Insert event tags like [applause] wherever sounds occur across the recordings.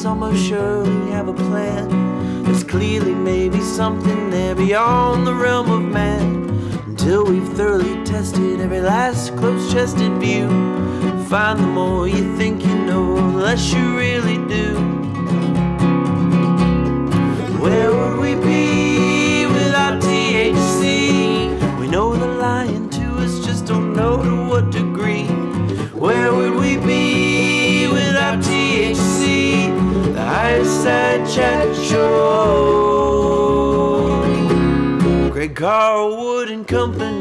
Masters almost surely have a plan. There's clearly maybe something there beyond the realm of man. Until we've thoroughly tested every last close chested view. Find the more you think you know, the less you really do. Where would we be Higher side chat. Greg Carlwood and Company.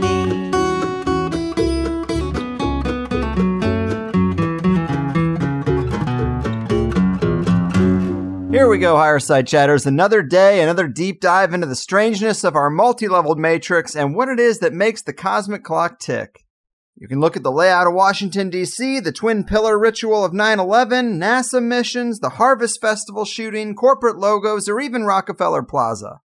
Here we go, Higher Side Chatters. Another day, another deep dive into the strangeness of our multi leveled matrix and what it is that makes the cosmic clock tick. You can look at the layout of Washington, D.C., the twin pillar ritual of 9 11, NASA missions, the Harvest Festival shooting, corporate logos, or even Rockefeller Plaza.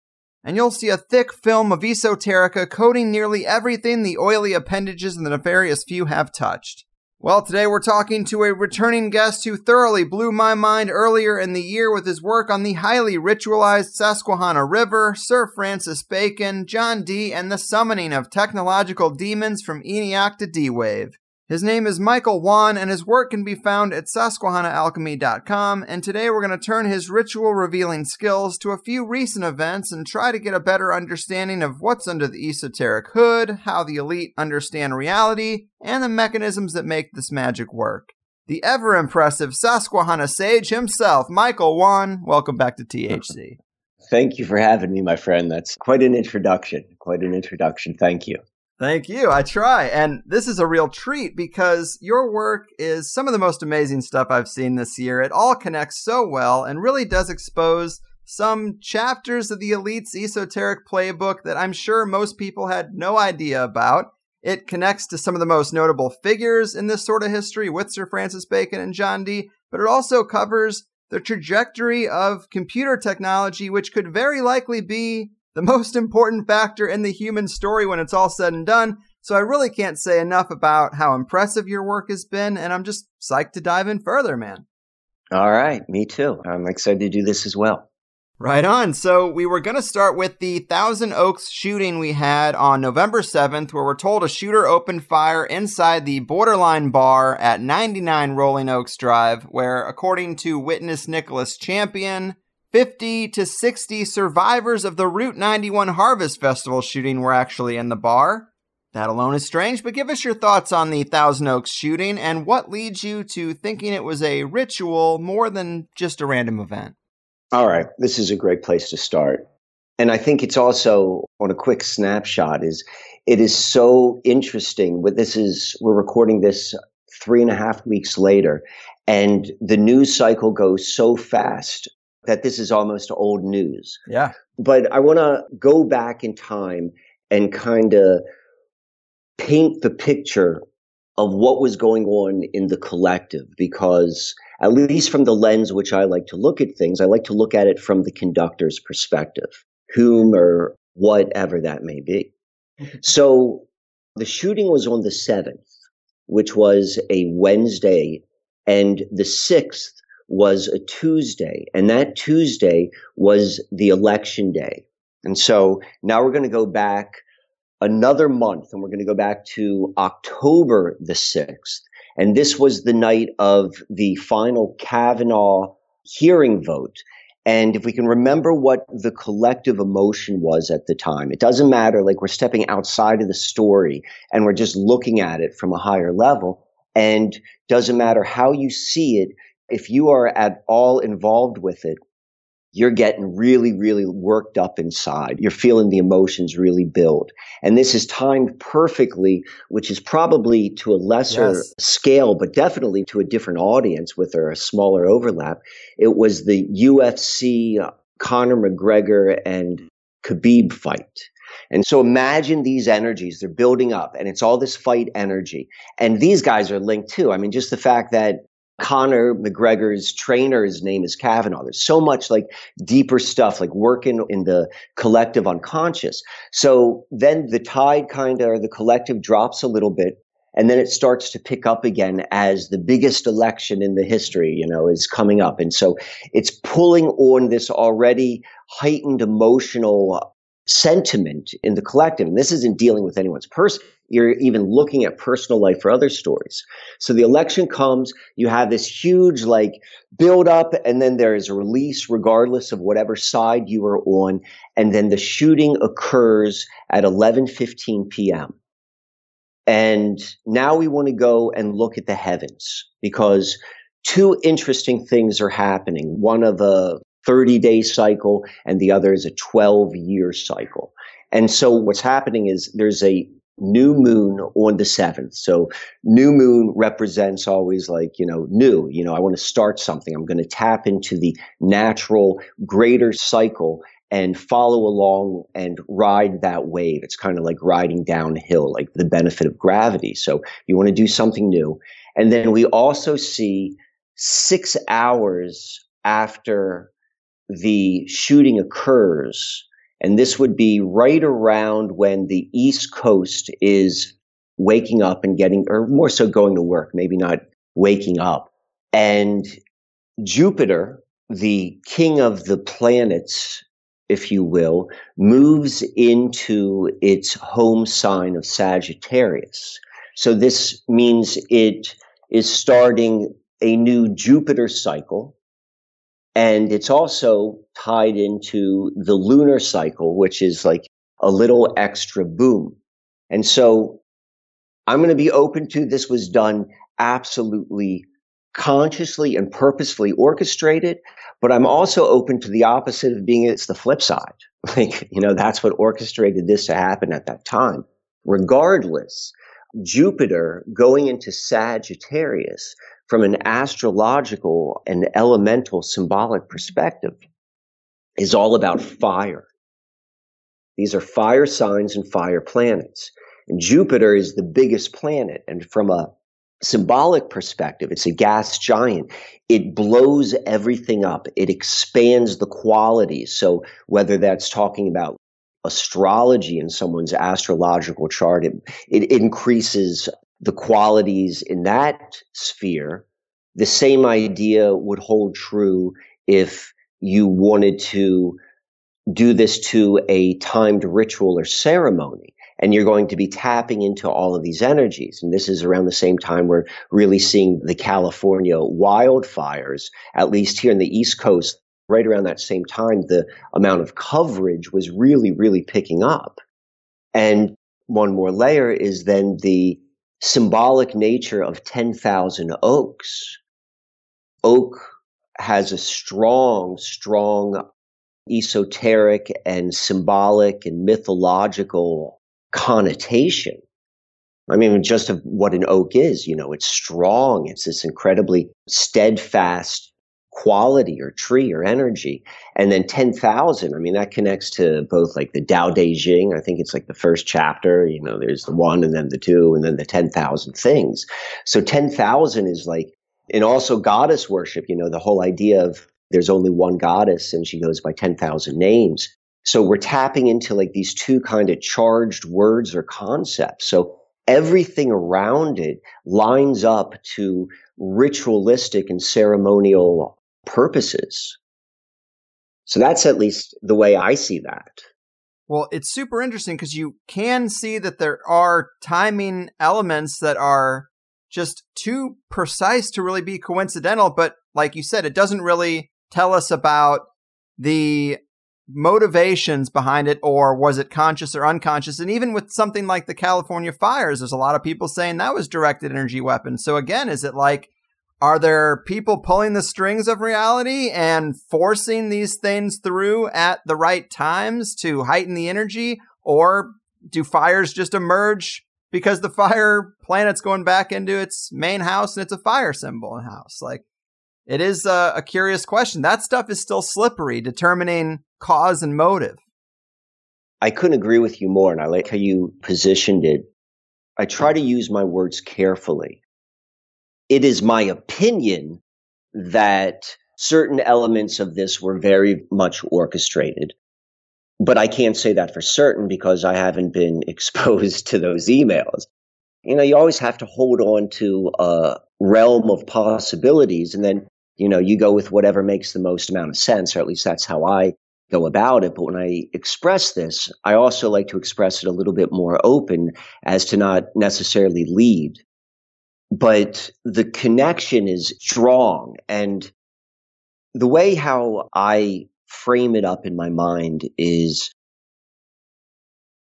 And you'll see a thick film of esoterica coating nearly everything the oily appendages and the nefarious few have touched. Well, today we're talking to a returning guest who thoroughly blew my mind earlier in the year with his work on the highly ritualized Susquehanna River, Sir Francis Bacon, John Dee, and the summoning of technological demons from ENIAC to D-Wave. His name is Michael Wann, and his work can be found at SusquehannaAlchemy.com. And today we're going to turn his ritual revealing skills to a few recent events and try to get a better understanding of what's under the esoteric hood, how the elite understand reality, and the mechanisms that make this magic work. The ever impressive Susquehanna sage himself, Michael Wann. Welcome back to THC. Thank you for having me, my friend. That's quite an introduction. Quite an introduction. Thank you. Thank you. I try. And this is a real treat because your work is some of the most amazing stuff I've seen this year. It all connects so well and really does expose some chapters of the elite's esoteric playbook that I'm sure most people had no idea about. It connects to some of the most notable figures in this sort of history with Sir Francis Bacon and John Dee, but it also covers the trajectory of computer technology, which could very likely be the most important factor in the human story when it's all said and done. So I really can't say enough about how impressive your work has been, and I'm just psyched to dive in further, man. All right, me too. I'm excited to do this as well. Right on. So we were going to start with the Thousand Oaks shooting we had on November 7th, where we're told a shooter opened fire inside the Borderline Bar at 99 Rolling Oaks Drive, where, according to witness Nicholas Champion, 50 to 60 survivors of the Route 91 Harvest Festival shooting were actually in the bar. That alone is strange, but give us your thoughts on the Thousand Oaks shooting and what leads you to thinking it was a ritual more than just a random event. All right, this is a great place to start. And I think it's also on a quick snapshot is it is so interesting. But this is we're recording this three and a half weeks later, and the news cycle goes so fast that this is almost old news. Yeah. But I want to go back in time and kind of paint the picture of what was going on in the collective because at least from the lens which I like to look at things, I like to look at it from the conductor's perspective, whom or whatever that may be. Mm-hmm. so the shooting was on the 7th, which was a Wednesday, and the 6th was a Tuesday, and that Tuesday was the election day. And so now we're going to go back another month and we're going to go back to October the 6th. And this was the night of the final Kavanaugh hearing vote. And if we can remember what the collective emotion was at the time, it doesn't matter, like we're stepping outside of the story and we're just looking at it from a higher level. And doesn't matter how you see it, if you are at all involved with it, you're getting really, really worked up inside. You're feeling the emotions really build. And this is timed perfectly, which is probably to a lesser yes. scale, but definitely to a different audience with a smaller overlap. It was the UFC uh, Conor McGregor and Khabib fight. And so imagine these energies, they're building up and it's all this fight energy. And these guys are linked too. I mean, just the fact that Conor McGregor's trainer's name is Kavanaugh. There's so much like deeper stuff, like working in the collective unconscious. So then the tide kind of, the collective drops a little bit. And then it starts to pick up again as the biggest election in the history, you know, is coming up. And so it's pulling on this already heightened emotional sentiment in the collective. And this isn't dealing with anyone's person. You're even looking at personal life for other stories. So the election comes, you have this huge like build up, and then there is a release regardless of whatever side you are on. And then the shooting occurs at 11:15 p.m. And now we want to go and look at the heavens because two interesting things are happening. One of a 30 day cycle and the other is a 12 year cycle. And so what's happening is there's a new moon on the 7th. So new moon represents always like, you know, new, you know, I want to start something. I'm going to tap into the natural greater cycle and follow along and ride that wave. It's kind of like riding downhill, like the benefit of gravity. So you want to do something new. And then we also see six hours after the shooting occurs, and this would be right around when the East Coast is waking up and getting, or more so going to work, maybe not waking up. And Jupiter, the king of the planets, if you will, moves into its home sign of Sagittarius. So this means it is starting a new Jupiter cycle and it's also tied into the lunar cycle, which is like a little extra boom. And so I'm going to be open to this was done absolutely consciously and purposefully orchestrated, but I'm also open to the opposite of being it's the flip side. [laughs] Like, you know, that's what orchestrated this to happen at that time. Regardless, Jupiter going into Sagittarius from an astrological and elemental symbolic perspective is all about fire. These are fire signs and fire planets. And Jupiter is the biggest planet. And from a symbolic perspective, it's a gas giant. It blows everything up. It expands the qualities. So whether that's talking about astrology in someone's astrological chart, it, it increases the qualities in that sphere, the same idea would hold true if you wanted to do this to a timed ritual or ceremony. And you're going to be tapping into all of these energies. And this is around the same time we're really seeing the California wildfires, at least here in the East Coast, right around that same time, the amount of coverage was really, really picking up. And one more layer is then the symbolic nature of 10,000 oaks. Oak has a strong, strong esoteric and symbolic and mythological connotation. I mean, just of what an oak is, you know, it's strong. It's this incredibly steadfast quality or tree or energy. And then 10,000, I mean, that connects to both like the Tao Te Ching. I think it's like the first chapter, you know, there's the one and then the two and then the 10,000 things. So 10,000 is like, and also goddess worship, you know, the whole idea of there's only one goddess and she goes by 10,000 names. So we're tapping into like these two kind of charged words or concepts. So everything around it lines up to ritualistic and ceremonial purposes. So that's at least the way I see that. Well, it's super interesting because you can see that there are timing elements that are just too precise to really be coincidental. But like you said, it doesn't really tell us about the motivations behind it or was it conscious or unconscious and even with something like the california fires there's a lot of people saying that was directed energy weapons so again is it like are there people pulling the strings of reality and forcing these things through at the right times to heighten the energy or do fires just emerge because the fire planet's going back into its main house and it's a fire symbol in house like it is a, a curious question. That stuff is still slippery, determining cause and motive. I couldn't agree with you more, and I like how you positioned it. I try to use my words carefully. It is my opinion that certain elements of this were very much orchestrated. But I can't say that for certain because I haven't been [laughs] exposed to those emails. You know, you always have to hold on to a realm of possibilities and then you know, you go with whatever makes the most amount of sense, or at least that's how I go about it. But when I express this, I also like to express it a little bit more open as to not necessarily lead. But the connection is strong. And the way how I frame it up in my mind is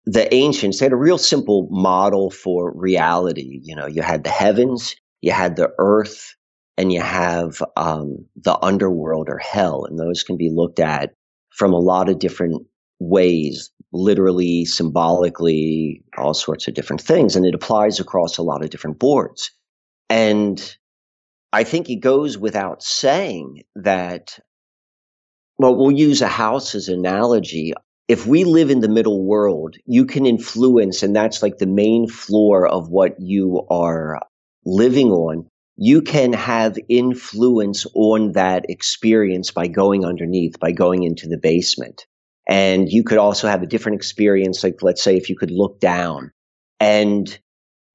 the ancients, they had a real simple model for reality. You know, you had the heavens, you had the earth, and you have um, the underworld or hell, and those can be looked at from a lot of different ways, literally, symbolically, all sorts of different things, and it applies across a lot of different boards. And I think it goes without saying that, well, we'll use a house as an analogy. If we live in the middle world, you can influence, and that's like the main floor of what you are living on you can have influence on that experience by going underneath, by going into the basement. And you could also have a different experience, like let's say if you could look down. And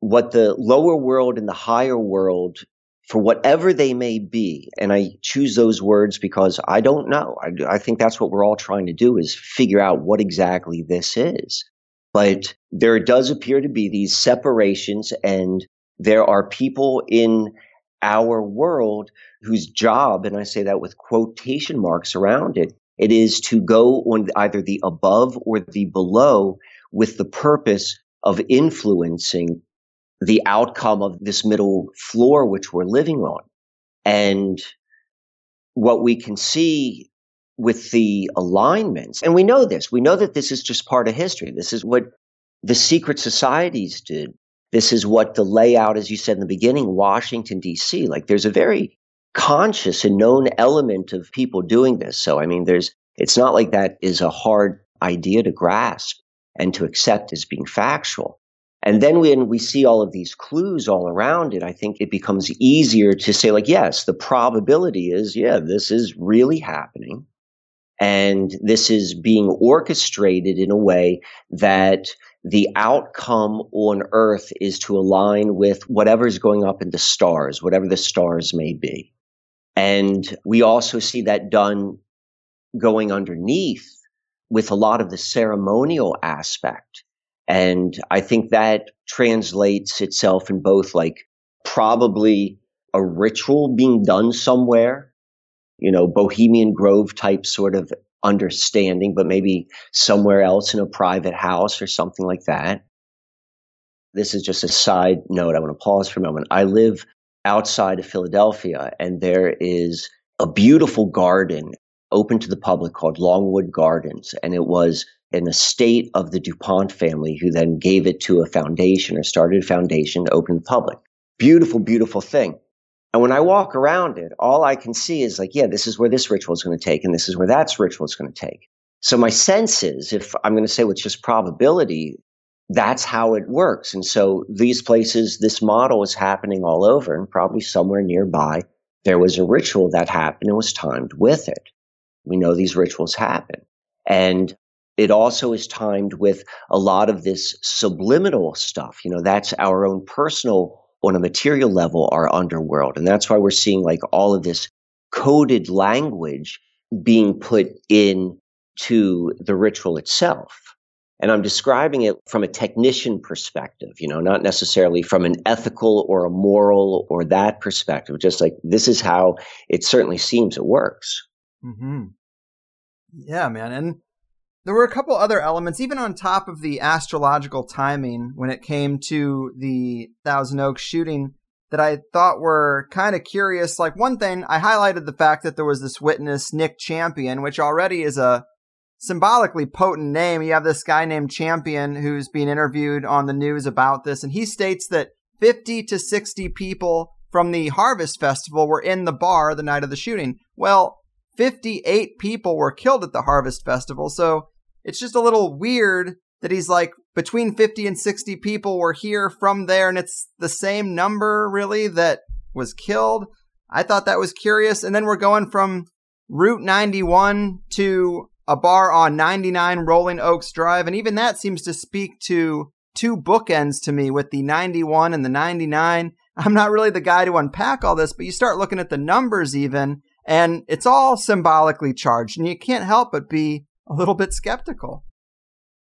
what the lower world and the higher world, for whatever they may be, and I choose those words because I don't know. I, I think that's what we're all trying to do is figure out what exactly this is. But there does appear to be these separations and there are people in our world whose job, and I say that with quotation marks around it, it is to go on either the above or the below with the purpose of influencing the outcome of this middle floor which we're living on. And what we can see with the alignments, and we know this, we know that this is just part of history. This is what the secret societies did. This is what the layout, as you said in the beginning, Washington, D.C., like there's a very conscious and known element of people doing this. So, I mean, there's, it's not like that is a hard idea to grasp and to accept as being factual. And then when we see all of these clues all around it, I think it becomes easier to say, like, yes, the probability is, yeah, this is really happening. And this is being orchestrated in a way that the outcome on earth is to align with whatever's going up in the stars, whatever the stars may be. And we also see that done going underneath with a lot of the ceremonial aspect. And I think that translates itself in both like probably a ritual being done somewhere, you know, Bohemian Grove type sort of understanding, but maybe somewhere else in a private house or something like that. This is just a side note. I want to pause for a moment. I live outside of Philadelphia, and there is a beautiful garden open to the public called Longwood Gardens. And it was an estate of the DuPont family who then gave it to a foundation or started a foundation to open the public. Beautiful, beautiful thing. And when I walk around it, all I can see is like, yeah, this is where this ritual is going to take, and this is where that ritual is going to take. So my sense is, if I'm going to say with just probability, that's how it works. And so these places, this model is happening all over, and probably somewhere nearby, there was a ritual that happened and was timed with it. We know these rituals happen. And it also is timed with a lot of this subliminal stuff. You know, that's our own personal on a material level our underworld. And that's why we're seeing like all of this coded language being put in to the ritual itself. And I'm describing it from a technician perspective, you know, not necessarily from an ethical or a moral or that perspective. Just like this is how it certainly seems it works. Mm-hmm. Yeah, man. And there were a couple other elements, even on top of the astrological timing when it came to the Thousand Oaks shooting that I thought were kind of curious. Like one thing, I highlighted the fact that there was this witness, Nick Champion, which already is a symbolically potent name. You have this guy named Champion who's being interviewed on the news about this, and he states that 50 to 60 people from the Harvest Festival were in the bar the night of the shooting. Well, 58 people were killed at the Harvest Festival, so it's just a little weird that he's like between 50 and 60 people were here from there, and it's the same number really that was killed. I thought that was curious. And then we're going from Route 91 to a bar on 99 Rolling Oaks Drive. And even that seems to speak to two bookends to me with the 91 and the 99. I'm not really the guy to unpack all this, but you start looking at the numbers even, and it's all symbolically charged, and you can't help but be a little bit skeptical.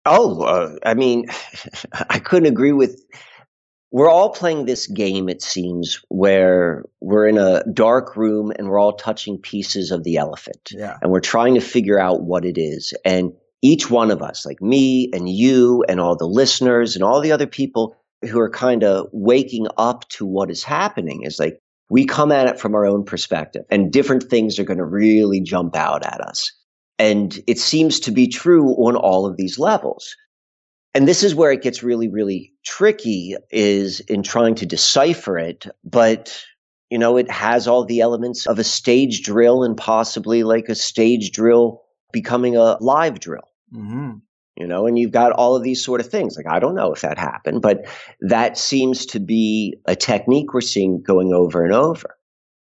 Oh, uh, I mean, [laughs] I couldn't agree with we're all playing this game, it seems, where we're in a dark room and we're all touching pieces of the elephant. Yeah. And we're trying to figure out what it is. And each one of us, like me and you and all the listeners and all the other people who are kind of waking up to what is happening, is like we come at it from our own perspective and different things are going to really jump out at us. And it seems to be true on all of these levels. And this is where it gets really really tricky is in trying to decipher it but you know it has all the elements of a stage drill and possibly like a stage drill becoming a live drill. Mm-hmm. you know and you've got all of these sort of things. Like i don't know if that happened but that seems to be a technique we're seeing going over and over.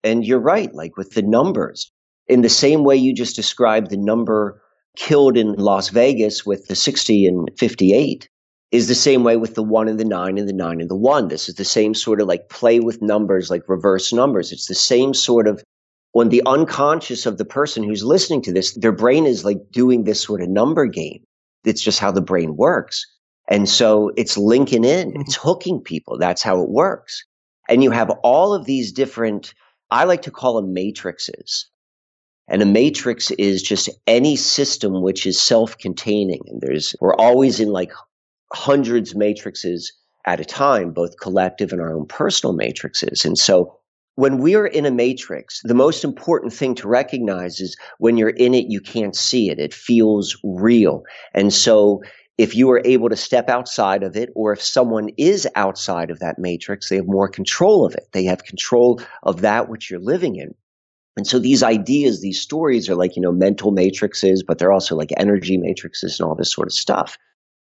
And you're right like with the numbers in the same way you just described the number killed in Las Vegas with the 60 and 58 is the same way with the one and the nine and the nine and the one. This is the same sort of like play with numbers, like reverse numbers. It's the same sort of when the unconscious of the person who's listening to this, their brain is like doing this sort of number game. It's just how the brain works. And so it's linking in, mm-hmm. it's hooking people. That's how it works. And you have all of these different, I like to call them matrices. And a matrix is just any system which is self-containing. And there's, we're always in like hundreds matrices at a time, both collective and our own personal matrices. And so when we're in a matrix, the most important thing to recognize is when you're in it, you can't see it. It feels real. And so if you are able to step outside of it, or if someone is outside of that matrix, they have more control of it. They have control of that which you're living in. And so these ideas, these stories are like, you know, mental matrices, but they're also like energy matrices and all this sort of stuff.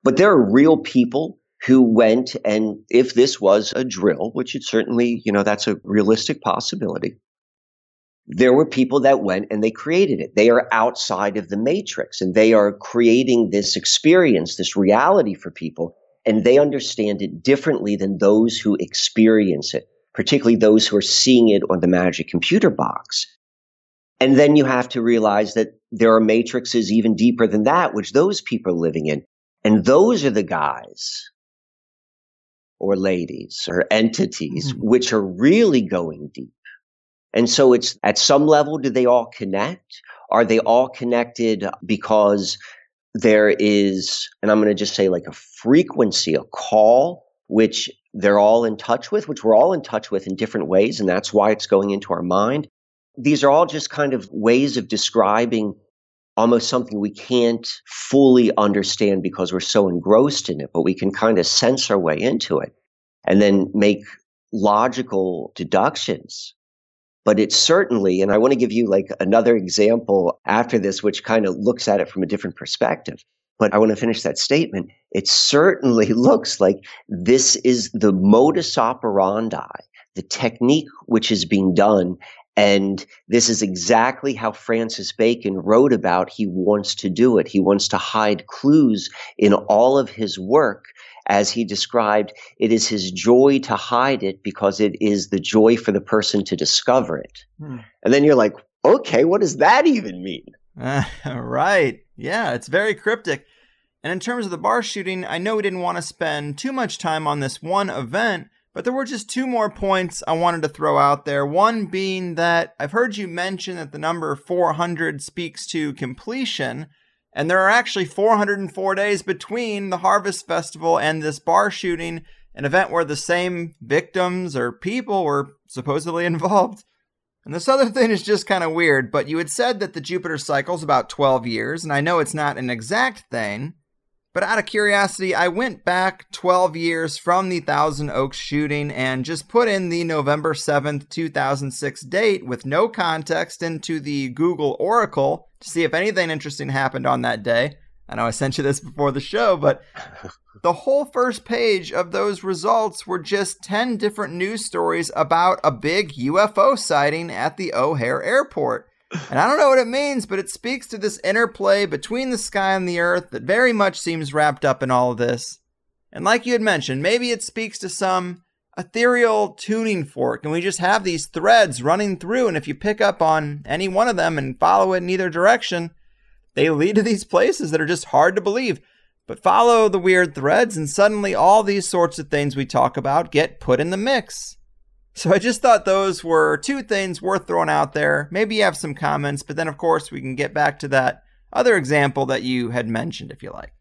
But there are real people who went and if this was a drill, which it certainly, you know, that's a realistic possibility. There were people that went and they created it. They are outside of the matrix and they are creating this experience, this reality for people. And they understand it differently than those who experience it, particularly those who are seeing it on the magic computer box. And then you have to realize that there are matrices even deeper than that, which those people are living in. And those are the guys or ladies or entities mm-hmm. which are really going deep. And so it's at some level, do they all connect? Are they all connected because there is, and I'm going to just say like a frequency, a call, which they're all in touch with, which we're all in touch with in different ways. And that's why it's going into our mind these are all just kind of ways of describing almost something we can't fully understand because we're so engrossed in it, but we can kind of sense our way into it and then make logical deductions. But it's certainly, and I want to give you like another example after this, which kind of looks at it from a different perspective. But I want to finish that statement. It certainly [laughs] looks like this is the modus operandi, the technique which is being done and this is exactly how Francis Bacon wrote about he wants to do it. He wants to hide clues in all of his work. As he described, it is his joy to hide it because it is the joy for the person to discover it. Hmm. And then you're like, okay, what does that even mean? Uh, [laughs] right. Yeah, it's very cryptic. And in terms of the bar shooting, I know we didn't want to spend too much time on this one event, but there were just two more points I wanted to throw out there. One being that I've heard you mention that the number 400 speaks to completion, and there are actually 404 days between the Harvest Festival and this bar shooting, an event where the same victims or people were supposedly [laughs] involved. And this other thing is just kind of weird, but you had said that the Jupiter cycle is about 12 years, and I know it's not an exact thing, but out of curiosity, I went back 12 years from the Thousand Oaks shooting and just put in the November 7th, 2006 date with no context into the Google Oracle to see if anything interesting happened on that day. I know I sent you this before the show, but [laughs] the whole first page of those results were just 10 different news stories about a big UFO sighting at the O'Hare Airport. And I don't know what it means, but it speaks to this interplay between the sky and the earth that very much seems wrapped up in all of this. And like you had mentioned, maybe it speaks to some ethereal tuning fork, and we just have these threads running through, and if you pick up on any one of them and follow it in either direction, they lead to these places that are just hard to believe. But follow the weird threads, and suddenly all these sorts of things we talk about get put in the mix. So I just thought those were two things worth throwing out there. Maybe you have some comments, but then of course we can get back to that other example that you had mentioned if you like.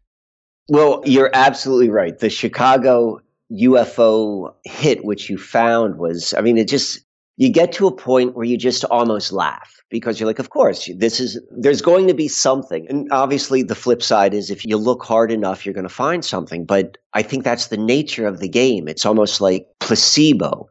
Well, you're absolutely right. The Chicago UFO hit, which you found, was, I mean, it just, you get to a point where you just almost laugh because you're like, of course, this is, there's going to be something. And obviously, the flip side is if you look hard enough, you're going to find something. But I think that's the nature of the game. It's almost like placebo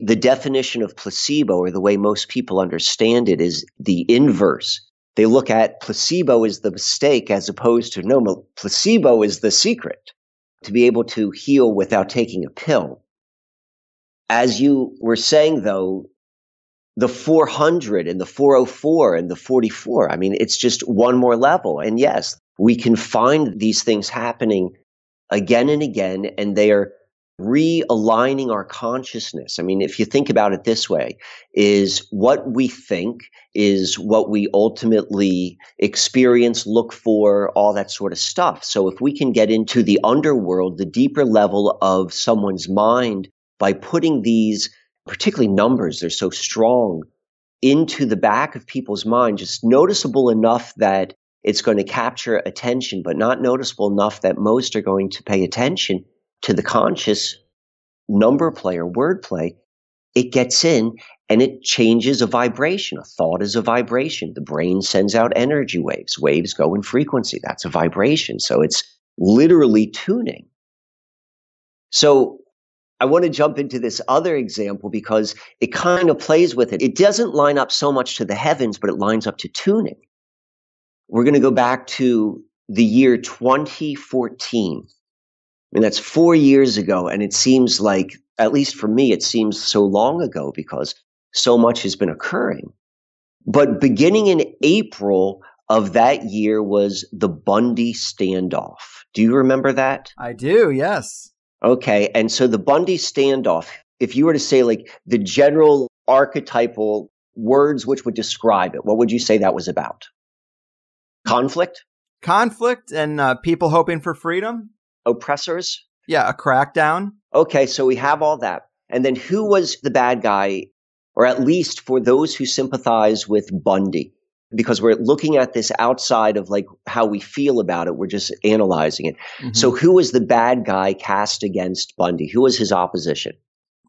the definition of placebo, or the way most people understand it, is the inverse. They look at placebo as the mistake as opposed to no, placebo is the secret to be able to heal without taking a pill. As you were saying, though, the 400 and the 404 and the 44, I mean, it's just one more level. And yes, we can find these things happening again and again, and they are realigning our consciousness. I mean, if you think about it this way, is what we think is what we ultimately experience, look for, all that sort of stuff. So if we can get into the underworld, the deeper level of someone's mind by putting these, particularly numbers, they're so strong, into the back of people's mind, just noticeable enough that it's going to capture attention, but not noticeable enough that most are going to pay attention to the conscious number play or word play, it gets in and it changes a vibration. A thought is a vibration. The brain sends out energy waves. Waves go in frequency. That's a vibration. So it's literally tuning. So I want to jump into this other example because it kind of plays with it. It doesn't line up so much to the heavens, but it lines up to tuning. We're going to go back to the year 2014. I mean, that's four years ago. And it seems like, at least for me, it seems so long ago because so much has been occurring. But beginning in April of that year was the Bundy standoff. Do you remember that? I do, yes. Okay. And so the Bundy standoff, if you were to say like the general archetypal words which would describe it, what would you say that was about? Conflict? Conflict and uh, people hoping for freedom? Oppressors? Yeah, a crackdown. Okay, so we have all that. And then who was the bad guy, or at least for those who sympathize with Bundy? Because we're looking at this outside of like how we feel about it. We're just analyzing it. Mm-hmm. So who was the bad guy cast against Bundy? Who was his opposition?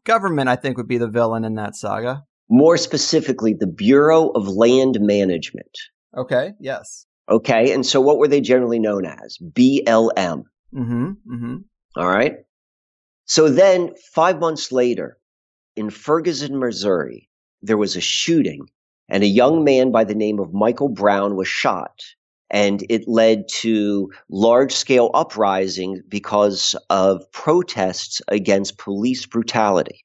Government, I think, would be the villain in that saga. More specifically, the Bureau of Land Management. Okay, yes. Okay, and so what were they generally known as? BLM. Mm-hmm. Mm-hmm. All right. So then, five months later, in Ferguson, Missouri, there was a shooting, and a young man by the name of Michael Brown was shot. And it led to large scale uprising because of protests against police brutality.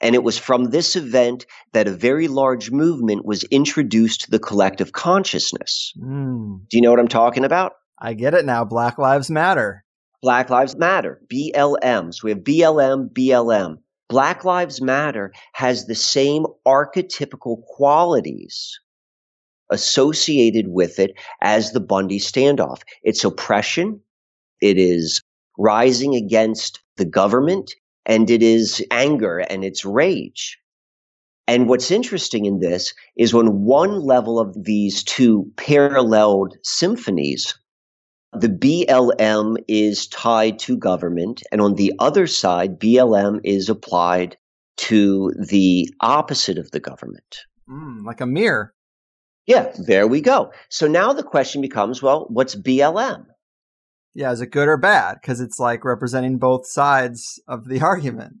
And it was from this event that a very large movement was introduced to the collective consciousness. Mm. Do you know what I'm talking about? I get it now. Black Lives Matter. Black Lives Matter, BLM. So we have BLM, BLM. Black Lives Matter has the same archetypical qualities associated with it as the Bundy standoff. It's oppression, it is rising against the government, and it is anger and it's rage. And what's interesting in this is when one level of these two paralleled symphonies, the BLM is tied to government, and on the other side, BLM is applied to the opposite of the government. Mm, like a mirror. Yeah, there we go. So now the question becomes well, what's BLM? Yeah, is it good or bad? Because it's like representing both sides of the argument.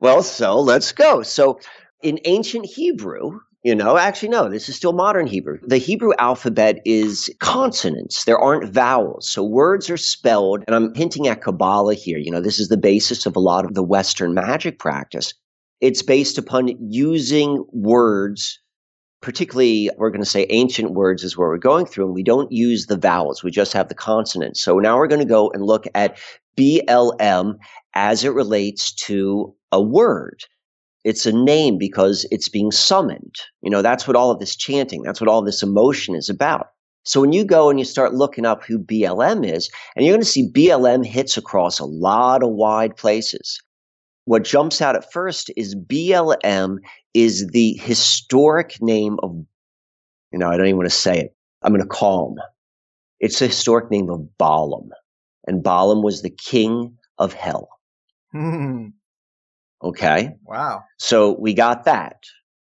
Well, so let's go. So in ancient Hebrew, you know, actually, no, this is still modern Hebrew. The Hebrew alphabet is consonants. There aren't vowels. So words are spelled, and I'm hinting at Kabbalah here. You know, this is the basis of a lot of the Western magic practice. It's based upon using words, particularly, we're going to say ancient words is where we're going through, and we don't use the vowels. We just have the consonants. So now we're going to go and look at BLM as it relates to a word it's a name because it's being summoned. You know, that's what all of this chanting, that's what all this emotion is about. So when you go and you start looking up who BLM is, and you're going to see BLM hits across a lot of wide places. What jumps out at first is BLM is the historic name of, you know, I don't even want to say it. I'm going to call him. It's the historic name of Balaam. And Balaam was the king of hell. Hmm. Okay. Wow. So we got that.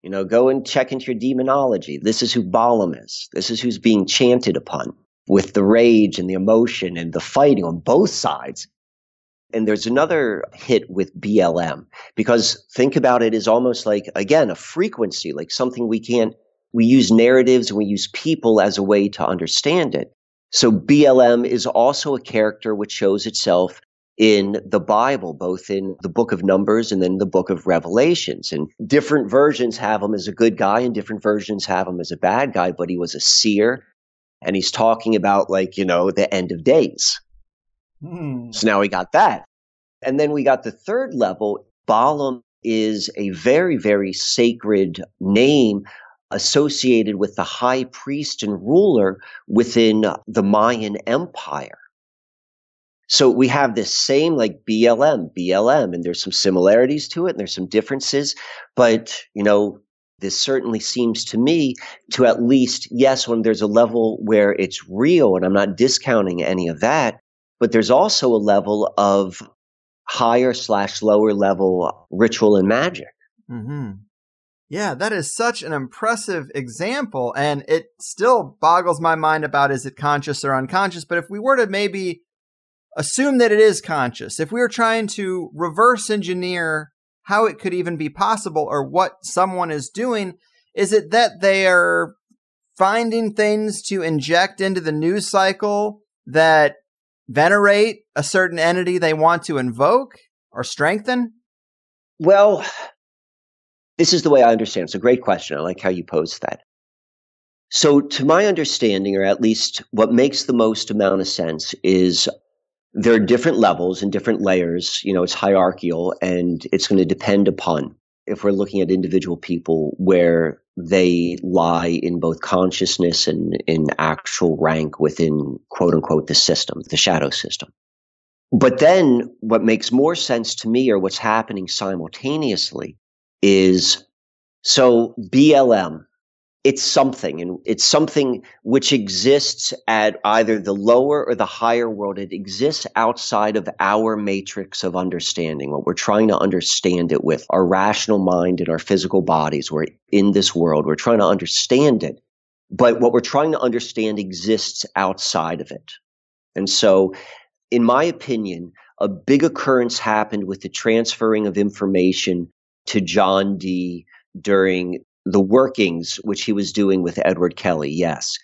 You know, go and check into your demonology. This is who Balaam is. This is who's being chanted upon with the rage and the emotion and the fighting on both sides. And there's another hit with BLM because think about it as almost like, again, a frequency, like something we can't, we use narratives and we use people as a way to understand it. So BLM is also a character which shows itself in the Bible, both in the book of Numbers and then the book of Revelations. And different versions have him as a good guy and different versions have him as a bad guy, but he was a seer and he's talking about, like, you know, the end of days. Hmm. So now we got that. And then we got the third level. Balaam is a very, very sacred name associated with the high priest and ruler within the Mayan Empire. So we have this same like BLM, BLM, and there's some similarities to it and there's some differences. But, you know, this certainly seems to me to at least, yes, when there's a level where it's real, and I'm not discounting any of that, but there's also a level of higher slash lower level ritual and magic. Mm-hmm. Yeah, that is such an impressive example. And it still boggles my mind about is it conscious or unconscious? But if we were to maybe assume that it is conscious. If we were trying to reverse engineer how it could even be possible or what someone is doing, is it that they are finding things to inject into the news cycle that venerate a certain entity they want to invoke or strengthen? Well, this is the way I understand. It's a great question. I like how you posed that. So, to my understanding, or at least what makes the most amount of sense, is there are different levels and different layers. You know, it's hierarchical and it's going to depend upon if we're looking at individual people where they lie in both consciousness and in actual rank within quote unquote the system, the shadow system. But then what makes more sense to me or what's happening simultaneously is so BLM, it's something and it's something which exists at either the lower or the higher world. It exists outside of our matrix of understanding what we're trying to understand it with our rational mind and our physical bodies. We're in this world. We're trying to understand it but what we're trying to understand exists outside of it. And so in my opinion a big occurrence happened with the transferring of information to John Dee during the workings which he was doing with Edward Kelly, yes.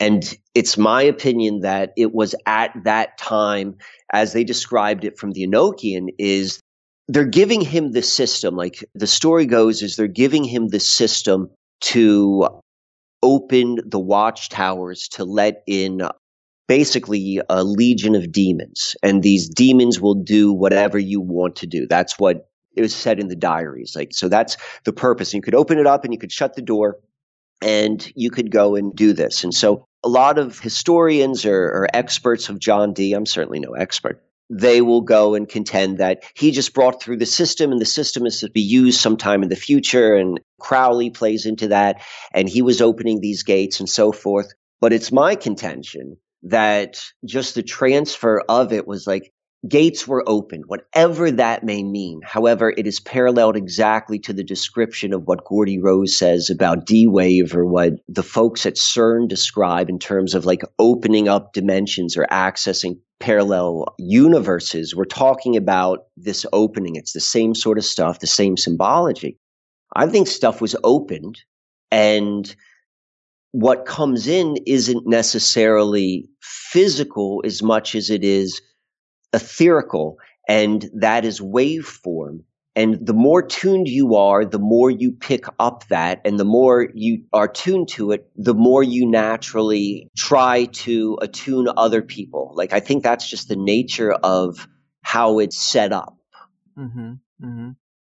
And it's my opinion that it was at that time, as they described it from the Enochian, is they're giving him the system. Like the story goes, is they're giving him the system to open the watchtowers to let in basically a legion of demons. And these demons will do whatever you want to do. That's what it was said in the diaries. Like, so that's the purpose. And you could open it up and you could shut the door and you could go and do this. And so a lot of historians or, or experts of John Dee, I'm certainly no expert, they will go and contend that he just brought through the system and the system is to be used sometime in the future. And Crowley plays into that. And he was opening these gates and so forth. But it's my contention that just the transfer of it was like gates were opened, whatever that may mean. However, it is paralleled exactly to the description of what Geordie Rose says about D wave or what the folks at CERN describe in terms of like opening up dimensions or accessing parallel universes. We're talking about this opening. It's the same sort of stuff, the same symbology. I think stuff was opened and what comes in isn't necessarily physical as much as it is etherical and that is waveform. And the more tuned you are, the more you pick up that. And the more you are tuned to it, the more you naturally try to attune other people. Like, I think that's just the nature of how it's set up. Mm-hmm, mm-hmm.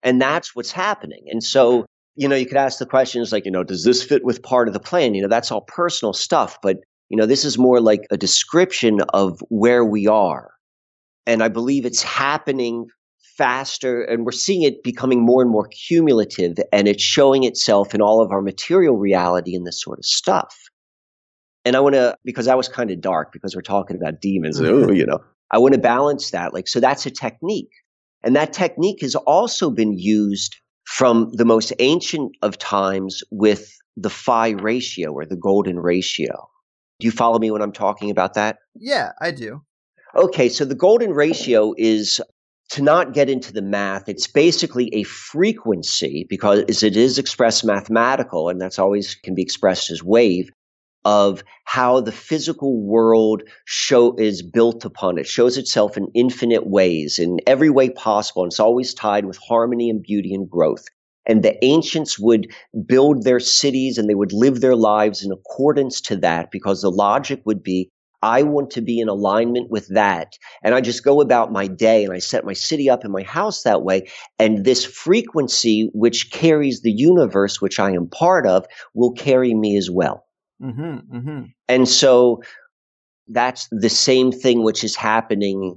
And that's what's happening. And so, you know, you could ask the questions like, you know, does this fit with part of the plan? You know, that's all personal stuff. But, you know, this is more like a description of where we are and I believe it's happening faster and we're seeing it becoming more and more cumulative and it's showing itself in all of our material reality and this sort of stuff. And I want to, because that was kind of dark because we're talking about demons, mm-hmm. you know, I want to balance that. Like, so that's a technique. And that technique has also been used from the most ancient of times with the phi ratio or the golden ratio. Do you follow me when I'm talking about that? Yeah, I do. Okay, so the golden ratio is to not get into the math, it's basically a frequency because it is expressed mathematical, and that's always can be expressed as wave of how the physical world show is built upon. It shows itself in infinite ways, in every way possible, and it's always tied with harmony and beauty and growth. And the ancients would build their cities and they would live their lives in accordance to that because the logic would be I want to be in alignment with that. And I just go about my day and I set my city up and my house that way. And this frequency, which carries the universe, which I am part of, will carry me as well. Mm-hmm, mm-hmm. And so that's the same thing which is happening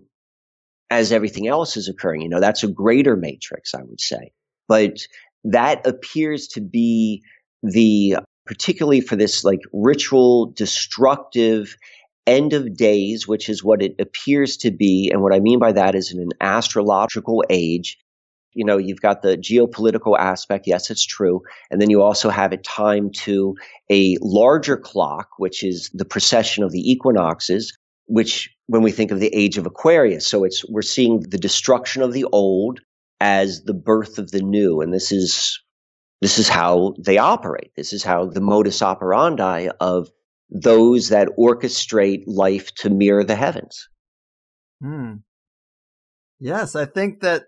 as everything else is occurring. You know, that's a greater matrix, I would say. But that appears to be the particularly for this like ritual destructive end of days, which is what it appears to be. And what I mean by that is in an astrological age. You know, you've got the geopolitical aspect. Yes, it's true. And then you also have it timed to a larger clock, which is the precession of the equinoxes, which when we think of the age of Aquarius. So it's, we're seeing the destruction of the old as the birth of the new. And this is, this is how they operate. This is how the modus operandi of those that orchestrate life to mirror the heavens. Hmm. Yes, I think that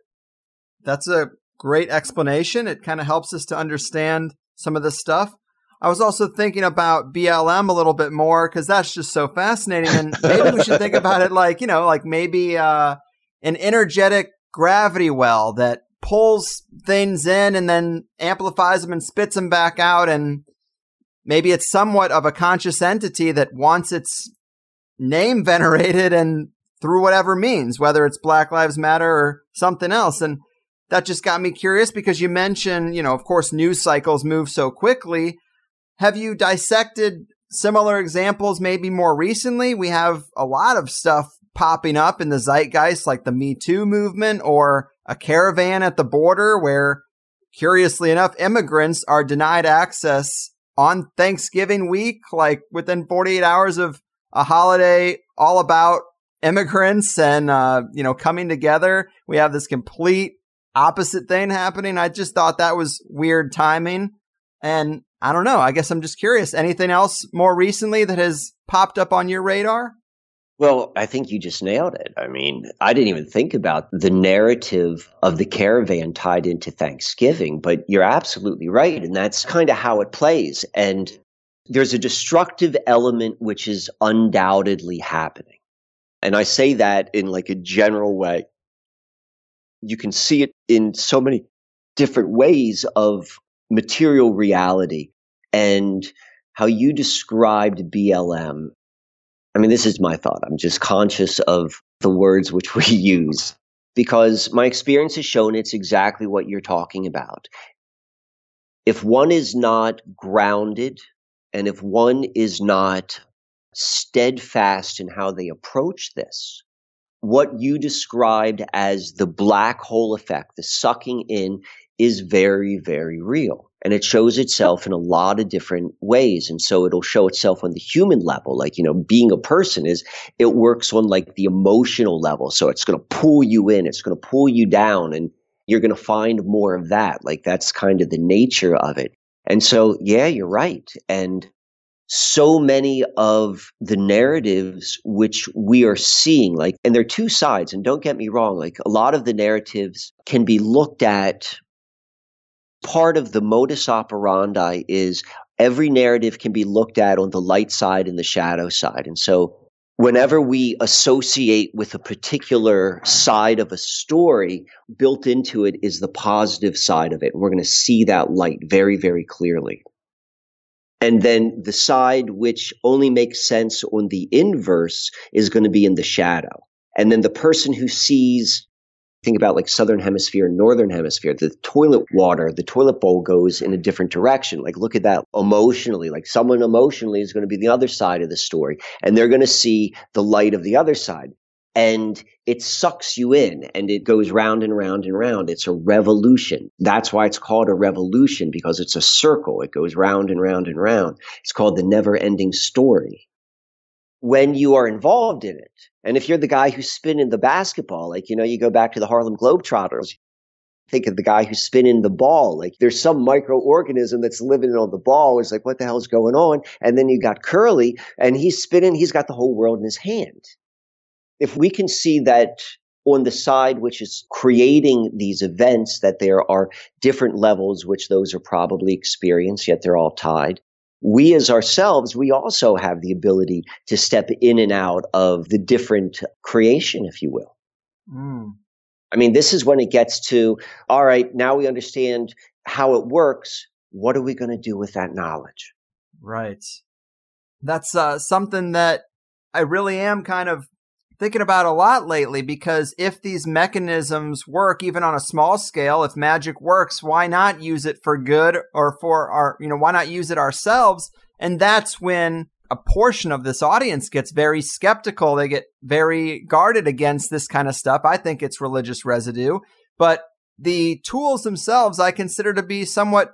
that's a great explanation. It kind of helps us to understand some of this stuff. I was also thinking about BLM a little bit more because that's just so fascinating. And maybe we should think about it like, you know, like maybe uh, an energetic gravity well that pulls things in and then amplifies them and spits them back out. And maybe it's somewhat of a conscious entity that wants its name [laughs] venerated and through whatever means, whether it's Black Lives Matter or something else. And that just got me curious because you mentioned, you know, of course, news cycles move so quickly. Have you dissected similar examples maybe more recently? We have a lot of stuff popping up in the zeitgeist, like the Me Too movement or a caravan at the border where, curiously enough, immigrants are denied access on Thanksgiving week, like within 48 hours of a holiday all about immigrants and, uh, you know, coming together. We have this complete opposite thing happening. I just thought that was weird timing. And I don't know. I guess I'm just curious. Anything else more recently that has popped up on your radar? Well, I think you just nailed it. I mean, I didn't even think about the narrative of the caravan tied into Thanksgiving, but you're absolutely right. And that's kind of how it plays. And there's a destructive element which is undoubtedly happening. And I say that in like a general way. You can see it in so many different ways of material reality. And how you described BLM. I mean, this is my thought. I'm just conscious of the words which we [laughs] use because my experience has shown it's exactly what you're talking about. If one is not grounded and if one is not steadfast in how they approach this, what you described as the black hole effect, the sucking in, is very, very real. And it shows itself in a lot of different ways. And so it'll show itself on the human level. Like, you know, being a person is, it works on like the emotional level. So it's going to pull you in, it's going to pull you down, and you're going to find more of that. Like, that's kind of the nature of it. And so, yeah, you're right. And so many of the narratives which we are seeing, like, and there are two sides, and don't get me wrong, like, a lot of the narratives can be looked at. Part of the modus operandi is every narrative can be looked at on the light side and the shadow side. And so, whenever we associate with a particular side of a story, built into it is the positive side of it. We're going to see that light very, very clearly. And then the side which only makes sense on the inverse is going to be in the shadow. And then the person who sees, think about like southern hemisphere and northern hemisphere, the toilet water, the toilet bowl goes in a different direction. Like look at that emotionally. Like someone emotionally is going to be the other side of the story. And they're going to see the light of the other side and it sucks you in and it goes round and round and round. It's a revolution. That's why it's called a revolution because it's a circle. It goes round and round and round. It's called the never ending story. When you are involved in it, and if you're the guy who's spinning the basketball, like, you know, you go back to the Harlem Globetrotters, think of the guy who's spinning the ball. Like there's some microorganism that's living on the ball. It's like, what the hell's going on? And then you got Curly and he's spinning, he's got the whole world in his hand if we can see that on the side which is creating these events that there are different levels which those are probably experienced yet they're all tied we as ourselves we also have the ability to step in and out of the different creation if you will. Mm. i mean this is when it gets to all right now we understand how it works. What are we going to do with that knowledge? Right. That's uh, something that i really am kind of thinking about a lot lately because if these mechanisms work even on a small scale, if magic works, why not use it for good or for our, you know, why not use it ourselves? And that's when a portion of this audience gets very skeptical. They get very guarded against this kind of stuff. I think it's religious residue, but the tools themselves I consider to be somewhat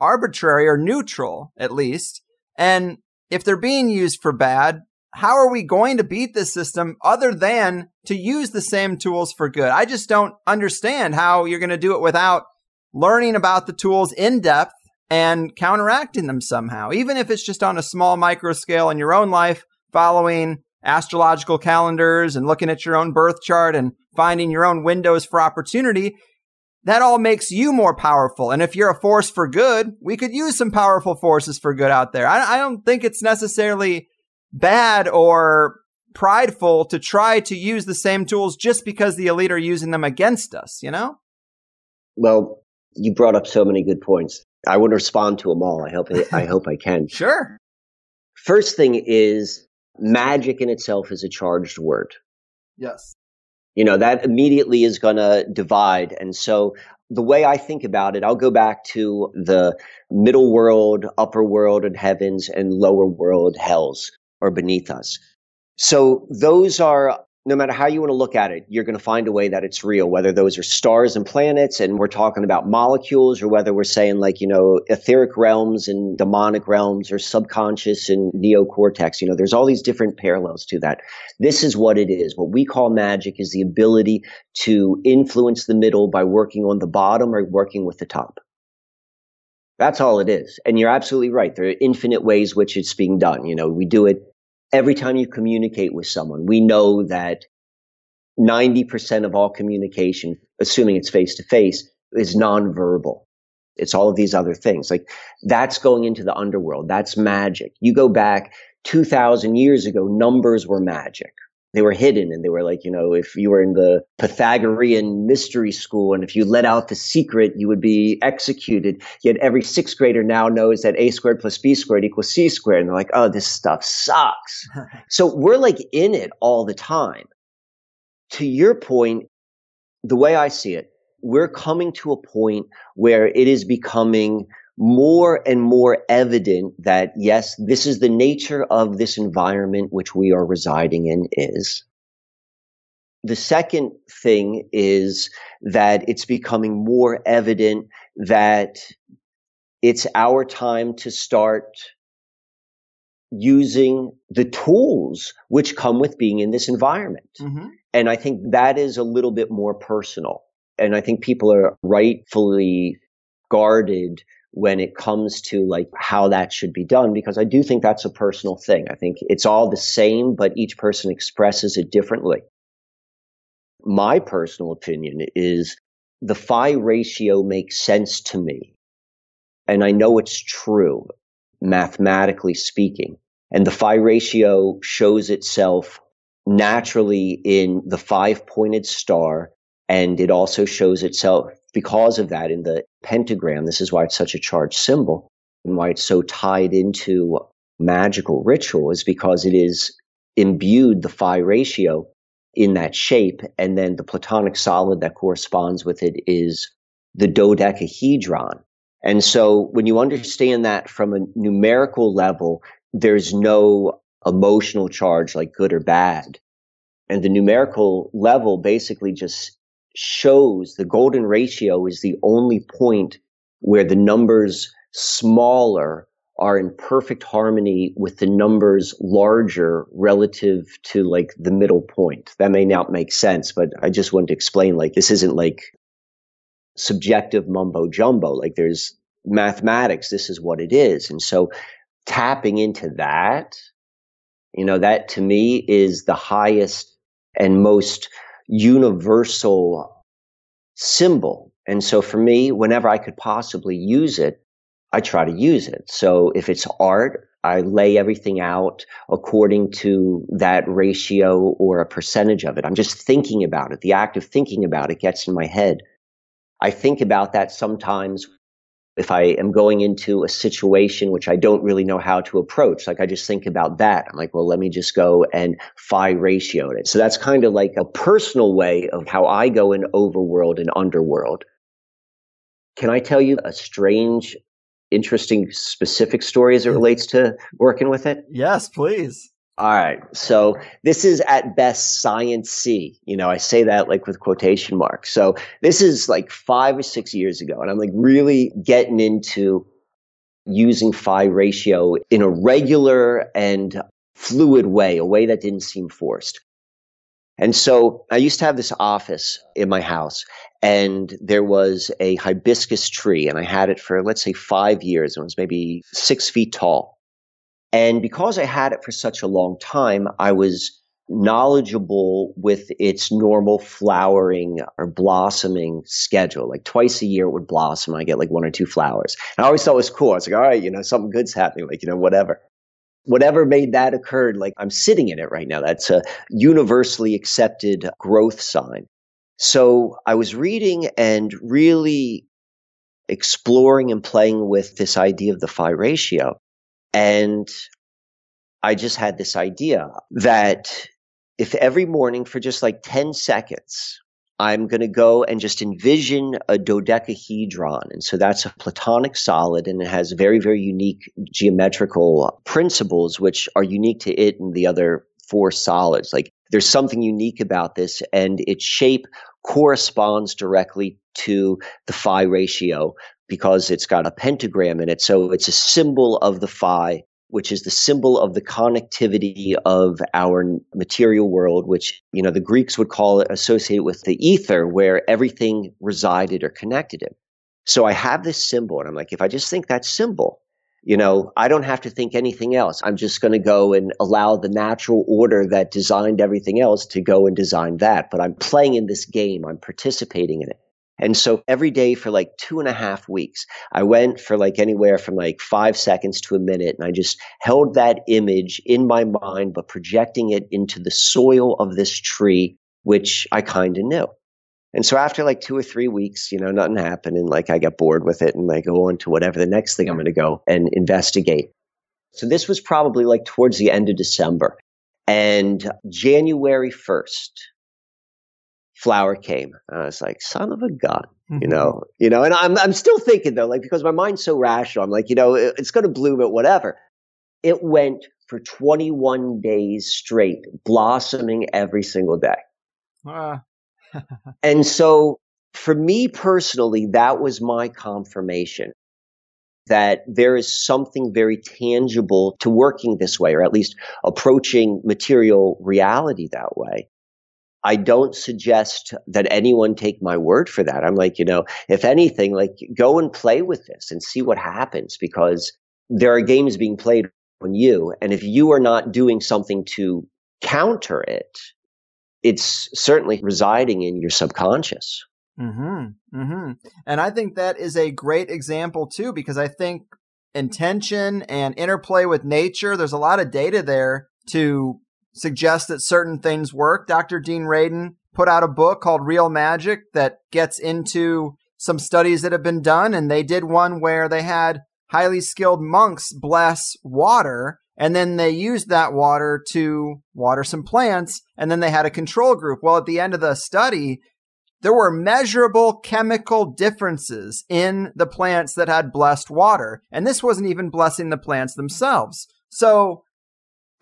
arbitrary or neutral, at least. And if they're being used for bad, how are we going to beat this system other than to use the same tools for good? I just don't understand how you're going to do it without learning about the tools in depth and counteracting them somehow, even if it's just on a small micro scale in your own life, following astrological calendars and looking at your own birth chart and finding your own windows for opportunity. That all makes you more powerful. And if you're a force for good, we could use some powerful forces for good out there. I, I don't think it's necessarily bad or prideful to try to use the same tools just because the elite are using them against us, you know? Well, you brought up so many good points. I would respond to them all. I hope I [laughs] hope I can. Sure. First thing is magic in itself is a charged word. Yes. You know, that immediately is going to divide. And so the way I think about it, I'll go back to the middle world, upper world and heavens and lower world hells or beneath us. So those are, no matter how you want to look at it, you're going to find a way that it's real, whether those are stars and planets and we're talking about molecules or whether we're saying like, you know, etheric realms and demonic realms or subconscious and neocortex. You know, there's all these different parallels to that. This is what it is. What we call magic is the ability to influence the middle by working on the bottom or working with the top. That's all it is. And you're absolutely right. There are infinite ways which it's being done. You know, we do it every time you communicate with someone. We know that 90% of all communication, assuming it's face to face, is nonverbal. It's all of these other things. Like that's going into the underworld. That's magic. You go back 2000 years ago, numbers were magic. They were hidden and they were like, you know, if you were in the Pythagorean mystery school and if you let out the secret, you would be executed. Yet every sixth grader now knows that a squared plus b squared equals c squared. And they're like, oh, this stuff sucks. [laughs] so we're like in it all the time. To your point, the way I see it, we're coming to a point where it is becoming more and more evident that yes, this is the nature of this environment which we are residing in is. The second thing is that it's becoming more evident that it's our time to start using the tools which come with being in this environment. Mm-hmm. And I think that is a little bit more personal. And I think people are rightfully guarded when it comes to like how that should be done because I do think that's a personal thing. I think it's all the same, but each person expresses it differently. My personal opinion is the phi ratio makes sense to me. And I know it's true, mathematically speaking. And the phi ratio shows itself naturally in the five pointed star. And it also shows itself because of that in the pentagram. This is why it's such a charged symbol and why it's so tied into magical ritual is because it is imbued the phi ratio in that shape. And then the platonic solid that corresponds with it is the dodecahedron. And so when you understand that from a numerical level, there's no emotional charge like good or bad. And the numerical level basically just shows the golden ratio is the only point where the numbers smaller are in perfect harmony with the numbers larger relative to like the middle point. That may not make sense, but I just wanted to explain like this isn't like subjective mumbo jumbo. Like there's mathematics, this is what it is. And so tapping into that, you know, that to me is the highest and most universal symbol. And so for me, whenever I could possibly use it, I try to use it. So if it's art, I lay everything out according to that ratio or a percentage of it. I'm just thinking about it. The act of thinking about it gets in my head. I think about that sometimes if I am going into a situation which I don't really know how to approach, like I just think about that. I'm like, well, let me just go and phi ratio it. So that's kind of like a personal way of how I go in overworld and underworld. Can I tell you a strange, interesting, specific story as it relates to working with it? Yes, please. All right. So this is at best science C. You know, I say that like with quotation marks. So this is like five or six years ago. And I'm like really getting into using phi ratio in a regular and fluid way, a way that didn't seem forced. And so I used to have this office in my house and there was a hibiscus tree and I had it for, let's say five years. And it was maybe six feet tall. And because I had it for such a long time, I was knowledgeable with its normal flowering or blossoming schedule. Like twice a year it would blossom. I get like one or two flowers. And I always thought it was cool. I was like, all right, you know, something good's happening. Like, you know, whatever. Whatever made that occur, like I'm sitting in it right now. That's a universally accepted growth sign. So I was reading and really exploring and playing with this idea of the phi ratio. And I just had this idea that if every morning for just like 10 seconds, I'm going to go and just envision a dodecahedron. And so that's a platonic solid and it has very, very unique geometrical principles, which are unique to it and the other four solids. Like there's something unique about this and its shape corresponds directly to the phi ratio because it's got a pentagram in it. So it's a symbol of the phi, which is the symbol of the connectivity of our material world, which, you know, the Greeks would call it associated with the ether, where everything resided or connected in. So I have this symbol, and I'm like, if I just think that symbol, you know, I don't have to think anything else. I'm just going to go and allow the natural order that designed everything else to go and design that. But I'm playing in this game, I'm participating in it. And so every day for like two and a half weeks, I went for like anywhere from like five seconds to a minute. And I just held that image in my mind, but projecting it into the soil of this tree, which I kind of knew. And so after like two or three weeks, you know, nothing happened. And like I got bored with it and I go on to whatever the next thing I'm going to go and investigate. So this was probably like towards the end of December. And January 1st, flower came. And I was like, son of a gun, mm-hmm. you know, you know, and I'm, I'm still thinking though, like, because my mind's so rational, I'm like, you know, it, it's going to bloom at whatever. It went for 21 days straight, blossoming every single day. Uh. [laughs] and so for me personally, that was my confirmation that there is something very tangible to working this way, or at least approaching material reality that way. I don't suggest that anyone take my word for that. I'm like, you know, if anything, like go and play with this and see what happens because there are games being played on you. And if you are not doing something to counter it, it's certainly residing in your subconscious. Mm-hmm. Mm-hmm. And I think that is a great example too, because I think intention and interplay with nature, there's a lot of data there to suggest that certain things work. Dr. Dean Radin put out a book called Real Magic that gets into some studies that have been done. And they did one where they had highly skilled monks bless water and then they used that water to water some plants and then they had a control group well at the end of the study there were measurable chemical differences in the plants that had blessed water and this wasn't even blessing the plants themselves so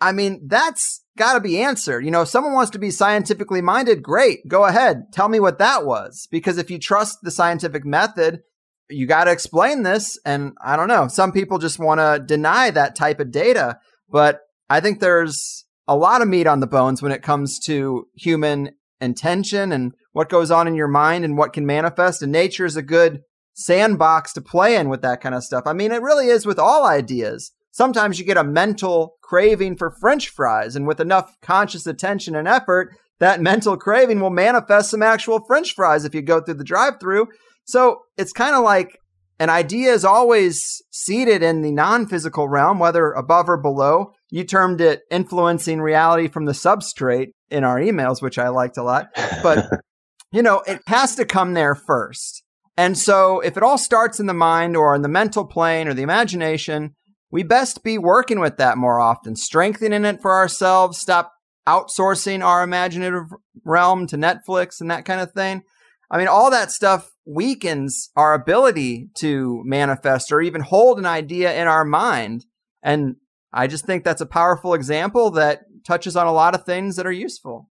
i mean that's got to be answered you know if someone wants to be scientifically minded great go ahead tell me what that was because if you trust the scientific method you got to explain this. And I don't know, some people just want to deny that type of data. But I think there's a lot of meat on the bones when it comes to human intention and what goes on in your mind and what can manifest. And nature is a good sandbox to play in with that kind of stuff. I mean, it really is with all ideas. Sometimes you get a mental craving for french fries, and with enough conscious attention and effort, that mental craving will manifest some actual french fries if you go through the drive through. So it's kind of like an idea is always seated in the non physical realm, whether above or below. You termed it influencing reality from the substrate in our emails, which I liked a lot. But, [laughs] you know, it has to come there first. And so if it all starts in the mind or in the mental plane or the imagination, we best be working with that more often, strengthening it for ourselves, stop outsourcing our imaginative realm to Netflix and that kind of thing. I mean, all that stuff weakens our ability to manifest or even hold an idea in our mind. And I just think that's a powerful example that touches on a lot of things that are useful.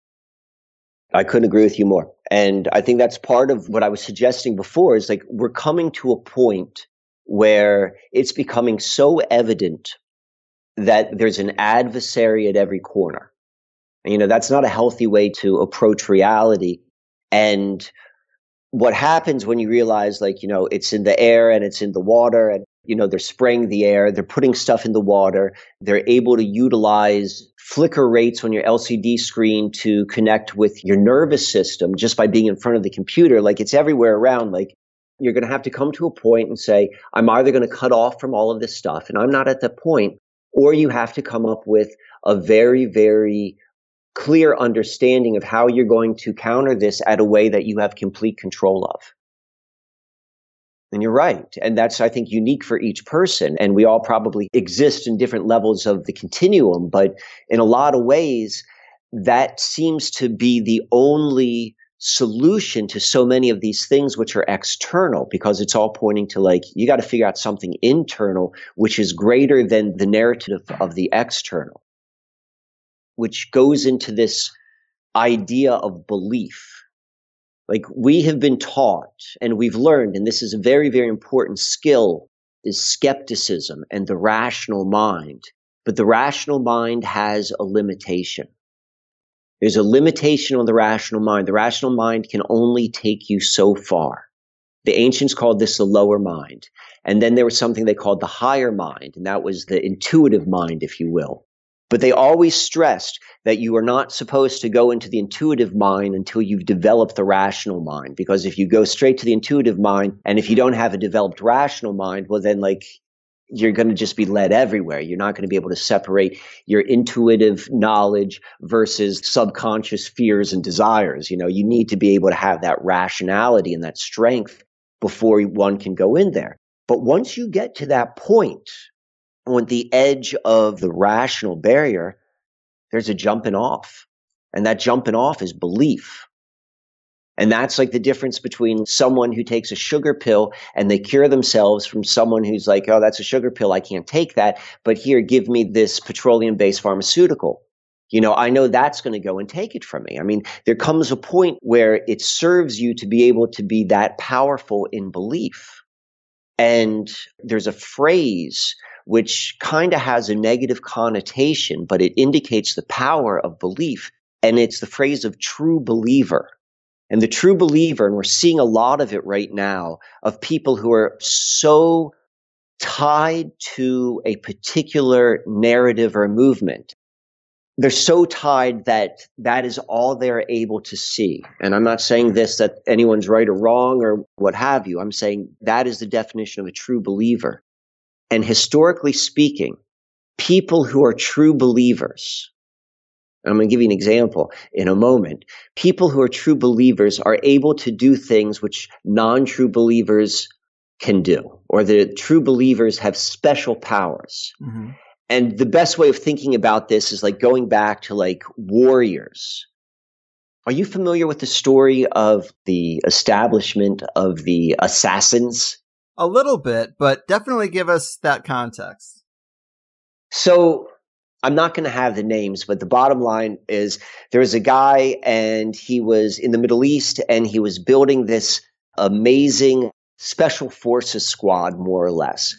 I couldn't agree with you more. And I think that's part of what I was suggesting before is like we're coming to a point where it's becoming so evident that there's an adversary at every corner. You know, that's not a healthy way to approach reality. And what happens when you realize like you know it's in the air and it's in the water and you know they're spraying the air they're putting stuff in the water they're able to utilize flicker rates on your lcd screen to connect with your nervous system just by being in front of the computer like it's everywhere around like you're going to have to come to a point and say i'm either going to cut off from all of this stuff and i'm not at that point or you have to come up with a very very clear understanding of how you're going to counter this at a way that you have complete control of. And you're right. And that's, I think, unique for each person. And we all probably exist in different levels of the continuum. But in a lot of ways, that seems to be the only solution to so many of these things which are external because it's all pointing to like you got to figure out something internal which is greater than the narrative of the external which goes into this idea of belief. Like we have been taught and we've learned, and this is a very, very important skill, is skepticism and the rational mind. But the rational mind has a limitation. There's a limitation on the rational mind. The rational mind can only take you so far. The ancients called this the lower mind. And then there was something they called the higher mind, and that was the intuitive mind, if you will. But they always stressed that you are not supposed to go into the intuitive mind until you've developed the rational mind. Because if you go straight to the intuitive mind and if you don't have a developed rational mind, well, then like you're going to just be led everywhere. You're not going to be able to separate your intuitive knowledge versus subconscious fears and desires. You know, you need to be able to have that rationality and that strength before one can go in there. But once you get to that point, on the edge of the rational barrier, there's a jumping off. And that jumping off is belief. And that's like the difference between someone who takes a sugar pill and they cure themselves from someone who's like, oh, that's a sugar pill. I can't take that. But here, give me this petroleum based pharmaceutical. You know, I know that's going to go and take it from me. I mean, there comes a point where it serves you to be able to be that powerful in belief. And there's a phrase which kind of has a negative connotation, but it indicates the power of belief. And it's the phrase of true believer. And the true believer, and we're seeing a lot of it right now, of people who are so tied to a particular narrative or movement. They're so tied that that is all they're able to see. And I'm not saying this that anyone's right or wrong or what have you. I'm saying that is the definition of a true believer. And historically speaking, people who are true believers, I'm going to give you an example in a moment. People who are true believers are able to do things which non true believers can do, or the true believers have special powers. Mm-hmm. And the best way of thinking about this is like going back to like warriors. Are you familiar with the story of the establishment of the assassins a little bit, but definitely give us that context. So I'm not going to have the names, but the bottom line is there was a guy and he was in the Middle East and he was building this amazing special forces squad, more or less.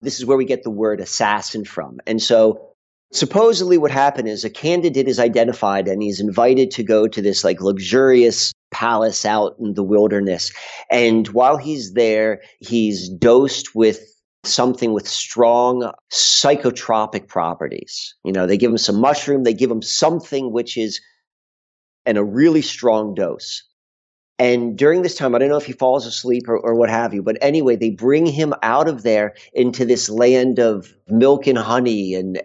This is where we get the word assassin from. And so supposedly what happened is a candidate is identified and he's invited to go to this like luxurious palace out in the wilderness. And while he's there, he's dosed with something with strong psychotropic properties. You know, they give him some mushroom, they give him something which is in a really strong dose. And during this time, I don't know if he falls asleep or, or, what have you, but anyway, they bring him out of there into this land of milk and honey and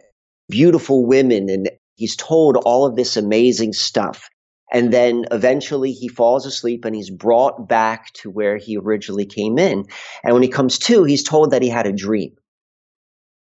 beautiful women. And he's told all of this amazing stuff. And then eventually he falls asleep and he's brought back to where he originally came in. And when he comes to, he's told that he had a dream.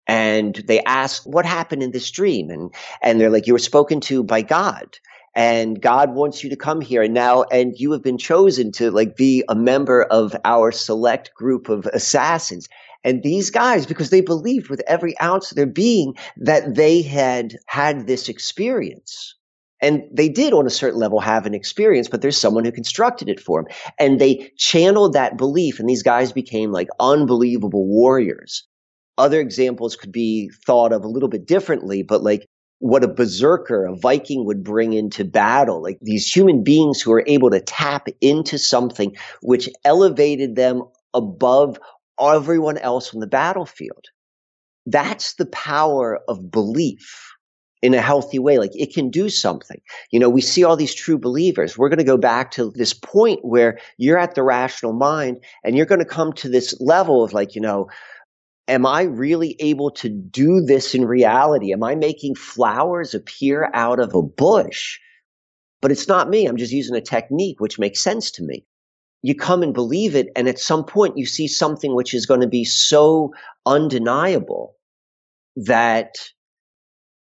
And they ask, what happened in this dream? And, and they're like, you were spoken to by God and God wants you to come here and now, and you have been chosen to like be a member of our select group of assassins. And these guys, because they believed with every ounce of their being that they had had this experience. And they did, on a certain level, have an experience, but there's someone who constructed it for them. And they channeled that belief, and these guys became like unbelievable warriors. Other examples could be thought of a little bit differently, but like what a berserker, a Viking would bring into battle, like these human beings who are able to tap into something which elevated them above everyone else on the battlefield. That's the power of belief in a healthy way. Like it can do something. You know, we see all these true believers. We're going to go back to this point where you're at the rational mind and you're going to come to this level of like, you know, am I really able to do this in reality? Am I making flowers appear out of a bush? But it's not me. I'm just using a technique which makes sense to me. You come and believe it, and at some point you see something which is going to be so undeniable that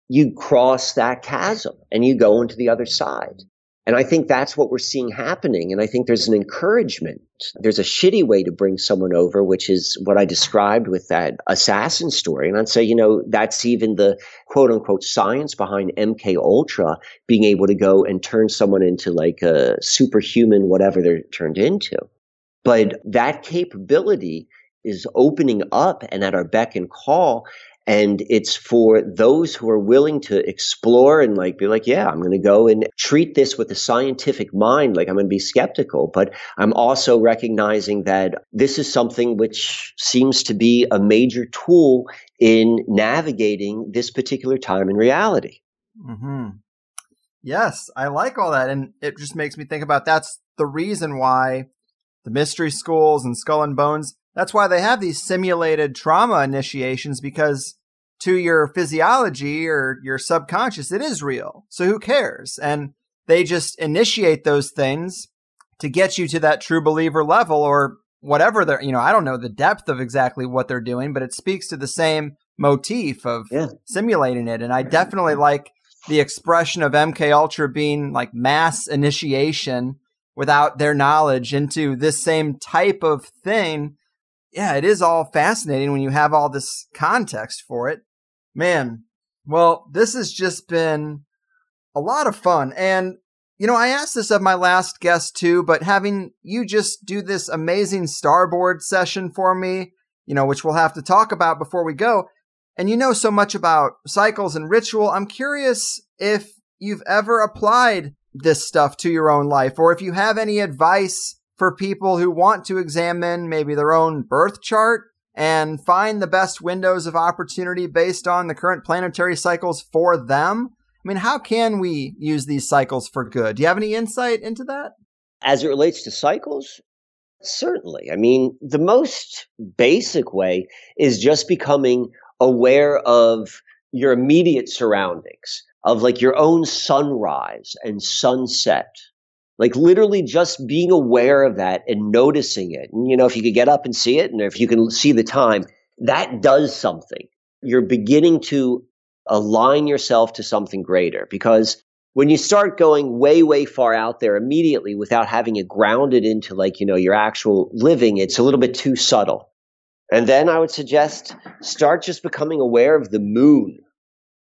you cross that chasm and you go into the other side. And I think that's what we're seeing happening. And I think there's an encouragement. There's a shitty way to bring someone over, which is what I described with that assassin story. And I'd say, you know, that's even the quote unquote science behind MK Ultra being able to go and turn someone into like a superhuman, whatever they're turned into. But that capability is opening up and at our beck and call And it's for those who are willing to explore and like be like, yeah, I'm going to go and treat this with a scientific mind. Like I'm going to be skeptical, but I'm also recognizing that this is something which seems to be a major tool in navigating this particular time in reality. Mm-hmm. Yes, I like all that. And it just makes me think about that's the reason why the mystery schools and skull and bones, that's why they have these simulated trauma initiations because to your physiology or your subconscious, it is real. So who cares? And they just initiate those things to get you to that true believer level or whatever they're, you know, I don't know the depth of exactly what they're doing, but it speaks to the same motif of yeah. simulating it. And I definitely like the expression of MK Ultra being like mass initiation without their knowledge into this same type of thing. Yeah, it is all fascinating when you have all this context for it. Man, well, this has just been a lot of fun. And, you know, I asked this of my last guest too, but having you just do this amazing starboard session for me, you know, which we'll have to talk about before we go. And you know so much about cycles and ritual. I'm curious if you've ever applied this stuff to your own life or if you have any advice for people who want to examine maybe their own birth chart and find the best windows of opportunity based on the current planetary cycles for them? I mean, how can we use these cycles for good? Do you have any insight into that? As it relates to cycles, certainly. I mean, the most basic way is just becoming aware of your immediate surroundings, of like your own sunrise and sunset like literally just being aware of that and noticing it. And, you know, if you could get up and see it and if you can see the time, that does something. You're beginning to align yourself to something greater because when you start going way, way far out there immediately without having it grounded into like, you know, your actual living, it's a little bit too subtle. And then I would suggest start just becoming aware of the moon,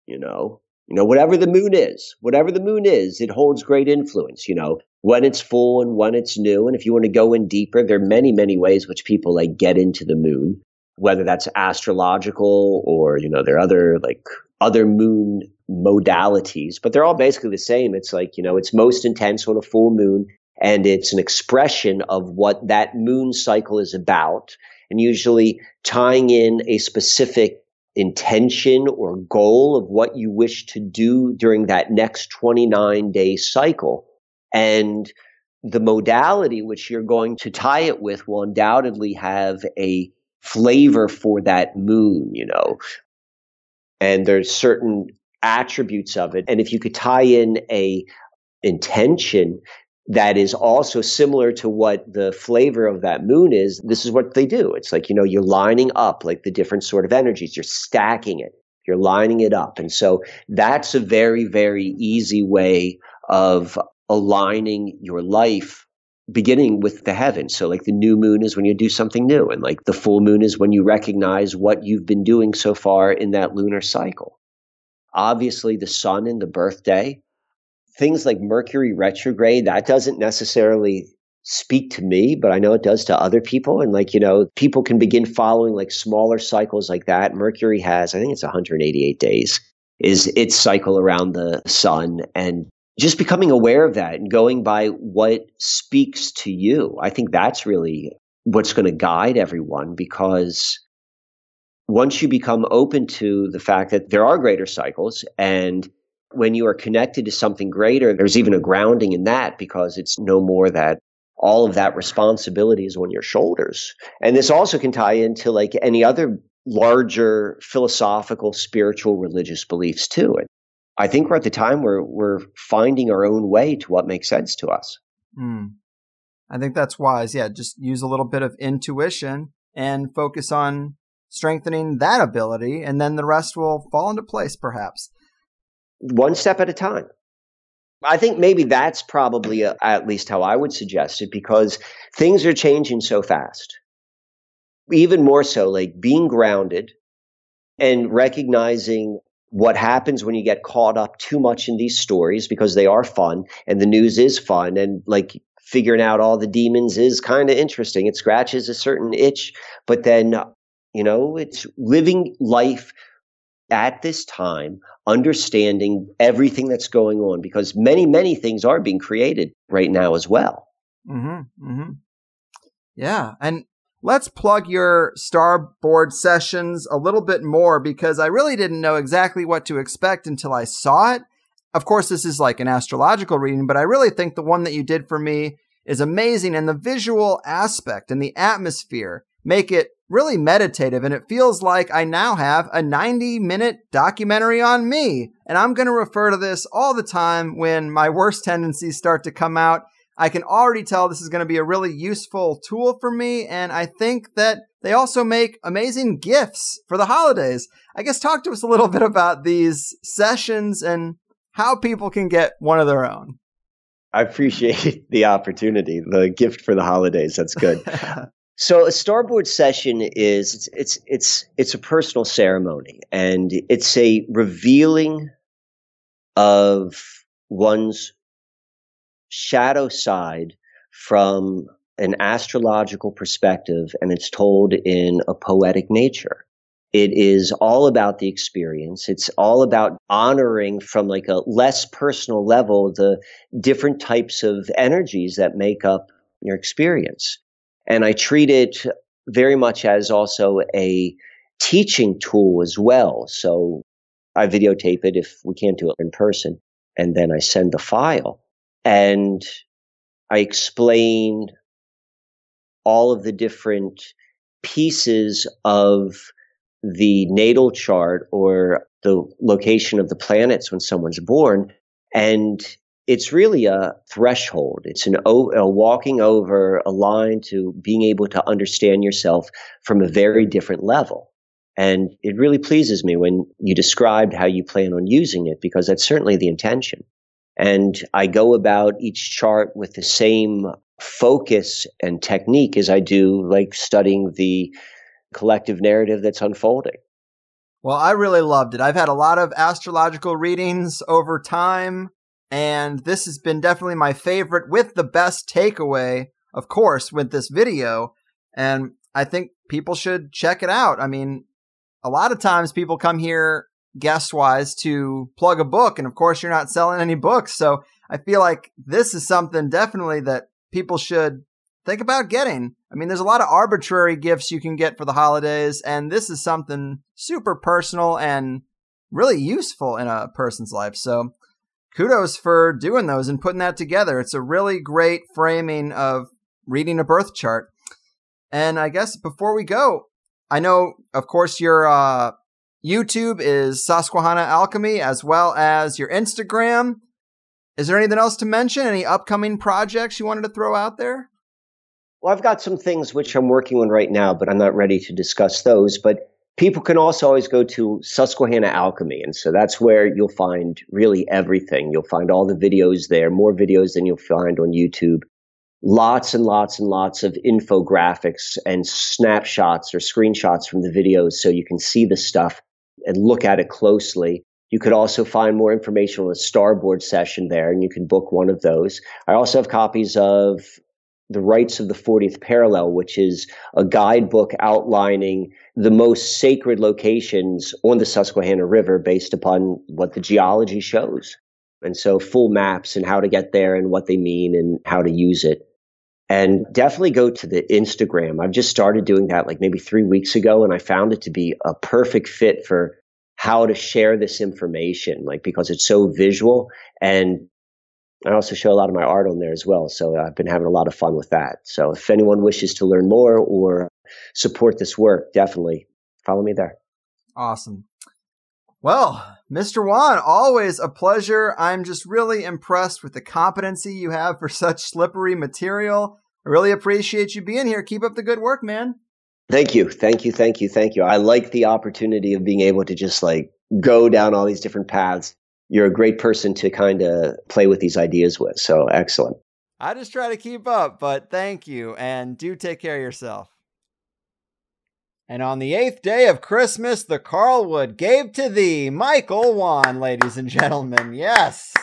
you know, you know, whatever the moon is, whatever the moon is, it holds great influence, you know, when it's full and when it's new. And if you want to go in deeper, there are many, many ways which people like get into the moon, whether that's astrological or, you know, there are other like other moon modalities, but they're all basically the same. It's like, you know, it's most intense on a full moon and it's an expression of what that moon cycle is about. And usually tying in a specific intention or goal of what you wish to do during that next 29 day cycle. And the modality which you're going to tie it with will undoubtedly have a flavor for that moon, you know. And there's certain attributes of it. And if you could tie in a intention that is also similar to what the flavor of that moon is, this is what they do. It's like, you know, you're lining up like the different sort of energies, you're stacking it, you're lining it up. And so that's a very, very easy way of aligning your life beginning with the heavens. So, like the new moon is when you do something new, and like the full moon is when you recognize what you've been doing so far in that lunar cycle. Obviously, the sun and the birthday things like Mercury retrograde, that doesn't necessarily speak to me, but I know it does to other people. And like, you know, people can begin following like smaller cycles like that. Mercury has, I think it's 188 days is its cycle around the sun and just becoming aware of that and going by what speaks to you. I think that's really what's going to guide everyone because once you become open to the fact that there are greater cycles and when you are connected to something greater, there's even a grounding in that because it's no more that all of that responsibility is on your shoulders. And this also can tie into like any other larger philosophical, spiritual, religious beliefs too. And I think we're at the time where we're finding our own way to what makes sense to us. Mm. I think that's wise. Yeah, just use a little bit of intuition and focus on strengthening that ability, and then the rest will fall into place, perhaps one step at a time. I think maybe that's probably a, at least how I would suggest it because things are changing so fast. Even more so, like being grounded and recognizing what happens when you get caught up too much in these stories because they are fun and the news is fun and like figuring out all the demons is kind of interesting. It scratches a certain itch, but then, you know, it's living life at this time, understanding everything that's going on because many, many things are being created right now as well. Mm-hmm. Mm-hmm. Yeah. And let's plug your starboard sessions a little bit more because I really didn't know exactly what to expect until I saw it. Of course, this is like an astrological reading, but I really think the one that you did for me is amazing and the visual aspect and the atmosphere make it really meditative and it feels like I now have a 90 minute documentary on me. And I'm going to refer to this all the time when my worst tendencies start to come out. I can already tell this is going to be a really useful tool for me. And I think that they also make amazing gifts for the holidays. I guess talk to us a little bit about these sessions and how people can get one of their own. I appreciate [laughs] the opportunity, the gift for the holidays. That's good. [laughs] so a starboard session is it's, it's it's it's a personal ceremony and it's a revealing of one's shadow side from an astrological perspective and it's told in a poetic nature. It is all about the experience. It's all about honoring from like a less personal level the different types of energies that make up your experience. And I treat it very much as also a teaching tool as well. So I videotape it if we can't do it in person, and then I send the file. And I explain all of the different pieces of the natal chart or the location of the planets when someone's born. And it's really a threshold. It's an a walking over a line to being able to understand yourself from a very different level. And it really pleases me when you described how you plan on using it because that's certainly the intention. And I go about each chart with the same focus and technique as I do like studying the collective narrative that's unfolding. Well, I really loved it. I've had a lot of astrological readings over time, and this has been definitely my favorite with the best takeaway, of course, with this video. And I think people should check it out. I mean, a lot of times people come here guest wise to plug a book, and of course, you're not selling any books. So I feel like this is something definitely that people should think about getting. I mean, there's a lot of arbitrary gifts you can get for the holidays, and this is something super personal and really useful in a person's life. So, kudos for doing those and putting that together. It's a really great framing of reading a birth chart. And I guess before we go, I know, of course, your uh, YouTube is Susquehanna Alchemy, as well as your Instagram. Is there anything else to mention? Any upcoming projects you wanted to throw out there? Well, I've got some things which I'm working on right now, but I'm not ready to discuss those. But people can also always go to Susquehanna Alchemy. And so that's where you'll find really everything. You'll find all the videos there, more videos than you'll find on YouTube. Lots and lots and lots of infographics and snapshots or screenshots from the videos so you can see the stuff and look at it closely. You could also find more information on a starboard session there, and you can book one of those. I also have copies of the Rites of the 40th Parallel, which is a guidebook outlining the most sacred locations on the Susquehanna River based upon what the geology shows. And so full maps and how to get there and what they mean and how to use it. And definitely go to the Instagram. I've just started doing that like maybe three weeks ago, and I found it to be a perfect fit for how to share this information, like because it's so visual and I also show a lot of my art on there as well. So I've been having a lot of fun with that. So if anyone wishes to learn more or support this work, definitely follow me there. Awesome. Well, Mr. Wann, always a pleasure. I'm just really impressed with the competency you have for [laughs] such slippery material. I really appreciate you being here. Keep up the good work, man. Thank you. Thank you. Thank you. Thank you. I like the opportunity of being able to just like go down all these different paths you're a great person to kind of play with these ideas with. So excellent. I just try to keep up, but thank you and do take care of yourself. And on the eighth day of Christmas, the Carlwood gave to thee, Michael Wann, ladies and gentlemen. Yes,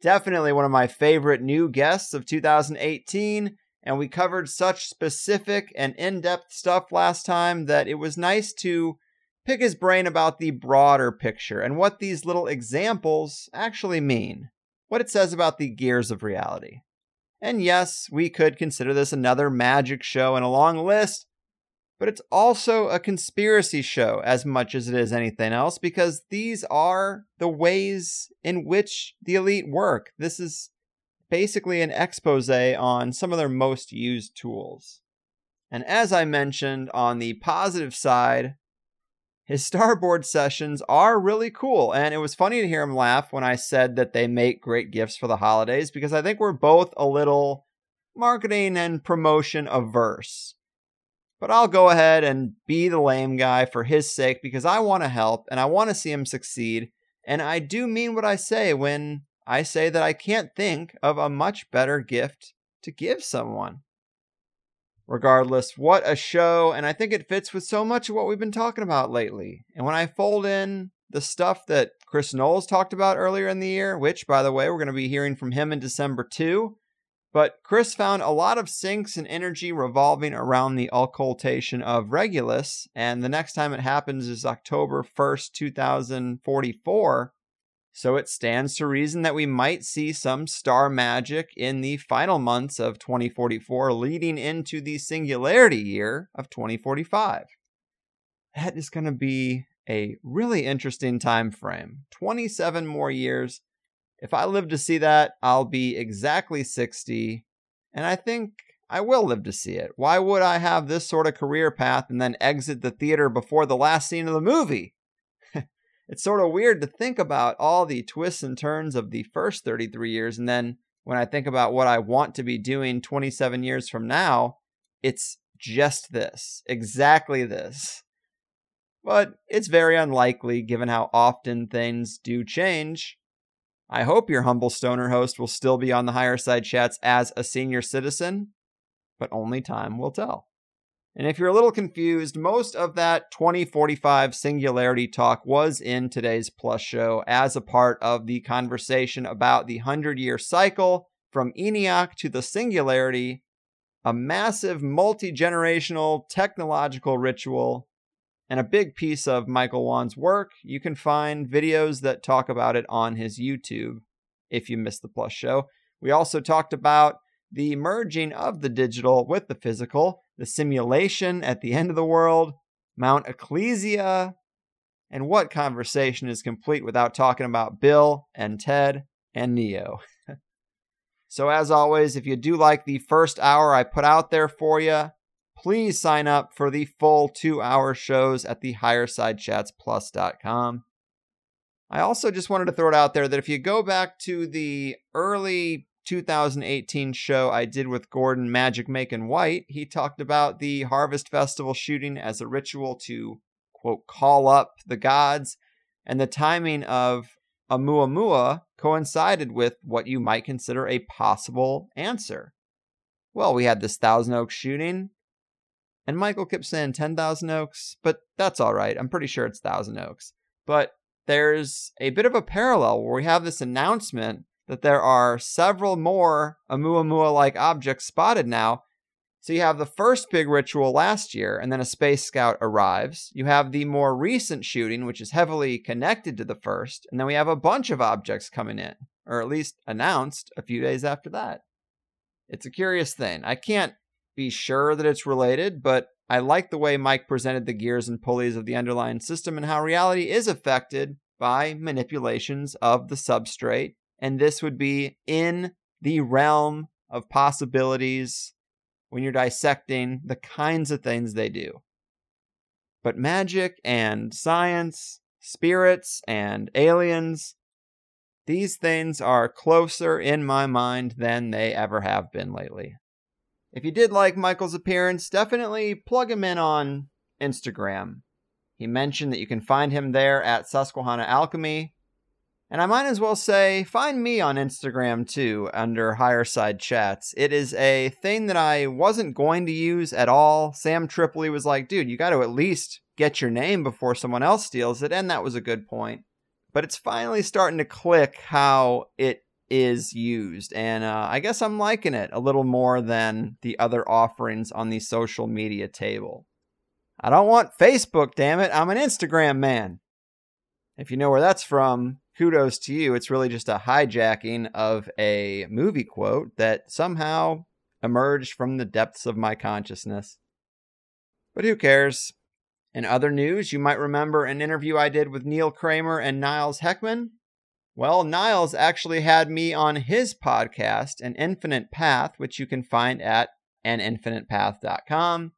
definitely one of my favorite new guests of 2018. And we covered such specific and in depth stuff last time that it was nice to pick his brain about the broader picture and what these little examples actually mean, what it says about the gears of reality. And yes, we could consider this another magic show in a long list, but it's also a conspiracy show as much as it is anything else because these are the ways in which the elite work. This is basically an expose on some of their most used tools. And as I mentioned, on the positive side, his starboard sessions are really cool. And it was funny to hear him laugh when I said that they make great gifts for the holidays because I think we're both a little marketing and promotion averse. But I'll go ahead and be the lame guy for his sake because I want to help and I want to see him succeed. And I do mean what I say when I say that I can't think of a much better gift to give someone. Regardless, what a show, and I think it fits with so much of what we've been talking about lately. And when I fold in the stuff that Chris Knowles talked about earlier in the year, which, by the way, we're going to be hearing from him in December too, but Chris found a lot of syncs and energy revolving around the occultation of Regulus, and the next time it happens is October 1st, 2044. So it stands to reason that we might see some star magic in the final months of 2044 leading into the singularity year of 2045. That is going to be a really interesting time frame. 27 more years. If I live to see that, I'll be exactly 60, and I think I will live to see it. Why would I have this sort of career path and then exit the theater before the last scene of the movie? It's sort of weird to think about all the twists and turns of the first 33 years. And then when I think about what I want to be doing 27 years from now, it's just this, exactly this. But it's very unlikely given how often things do change. I hope your humble stoner host will still be on the higher side chats as a senior citizen, but only time will tell. And if you're a little confused, most of that 2045 singularity talk was in today's Plus show as a part of the conversation about the 100 year cycle from ENIAC to the singularity, a massive multi generational technological ritual, and a big piece of Michael Wann's work. You can find videos that talk about it on his YouTube if you missed the Plus show. We also talked about the merging of the digital with the physical the simulation at the end of the world, Mount Ecclesia, and what conversation is complete without talking about Bill and Ted and Neo? [laughs] so, as always, if you do like the first hour I put out there for you, please sign up for the full two hour shows at the highersidechatsplus.com. I also just wanted to throw it out there that if you go back to the early 2018 show I did with Gordon Magic Making White, he talked about the Harvest Festival shooting as a ritual to, quote, call up the gods. And the timing of Oumuamua coincided with what you might consider a possible answer. Well, we had this Thousand Oaks shooting, and Michael kept saying 10,000 Oaks, but that's all right. I'm pretty sure it's Thousand Oaks. But there's a bit of a parallel where we have this announcement that there are several more Oumuamua like objects spotted now. So you have the first big ritual last year, and then a space scout arrives. You have the more recent shooting, which is heavily connected to the first, and then we have a bunch of objects coming in, or at least announced a few days after that. It's a curious thing. I can't be sure that it's related, but I like the way Mike presented the gears and pulleys of the underlying system and how reality is affected by manipulations of the substrate and this would be in the realm of possibilities when you're dissecting the kinds of things they do. But magic and science, spirits and aliens, these things are closer in my mind than they ever have been lately. If you did like Michael's appearance, definitely plug him in on Instagram. He mentioned that you can find him there at Susquehanna Alchemy, and I might as well say, find me on Instagram too, under Higher Side Chats. It is a thing that I wasn't going to use at all. Sam Tripoli was like, dude, you got to at least get your name before someone else steals it. And that was a good point. But it's finally starting to click how it is used. And uh, I guess I'm liking it a little more than the other offerings on the social media table. I don't want Facebook, damn it. I'm an Instagram man. If you know where that's from, kudos to you. It's really just a hijacking of a movie quote that somehow emerged from the depths of my consciousness. But who cares? In other news, you might remember an interview I did with Neil Kramer and Niles Heckman. Well, Niles actually had me on his podcast, An Infinite Path, which you can find at aninfinitepath.com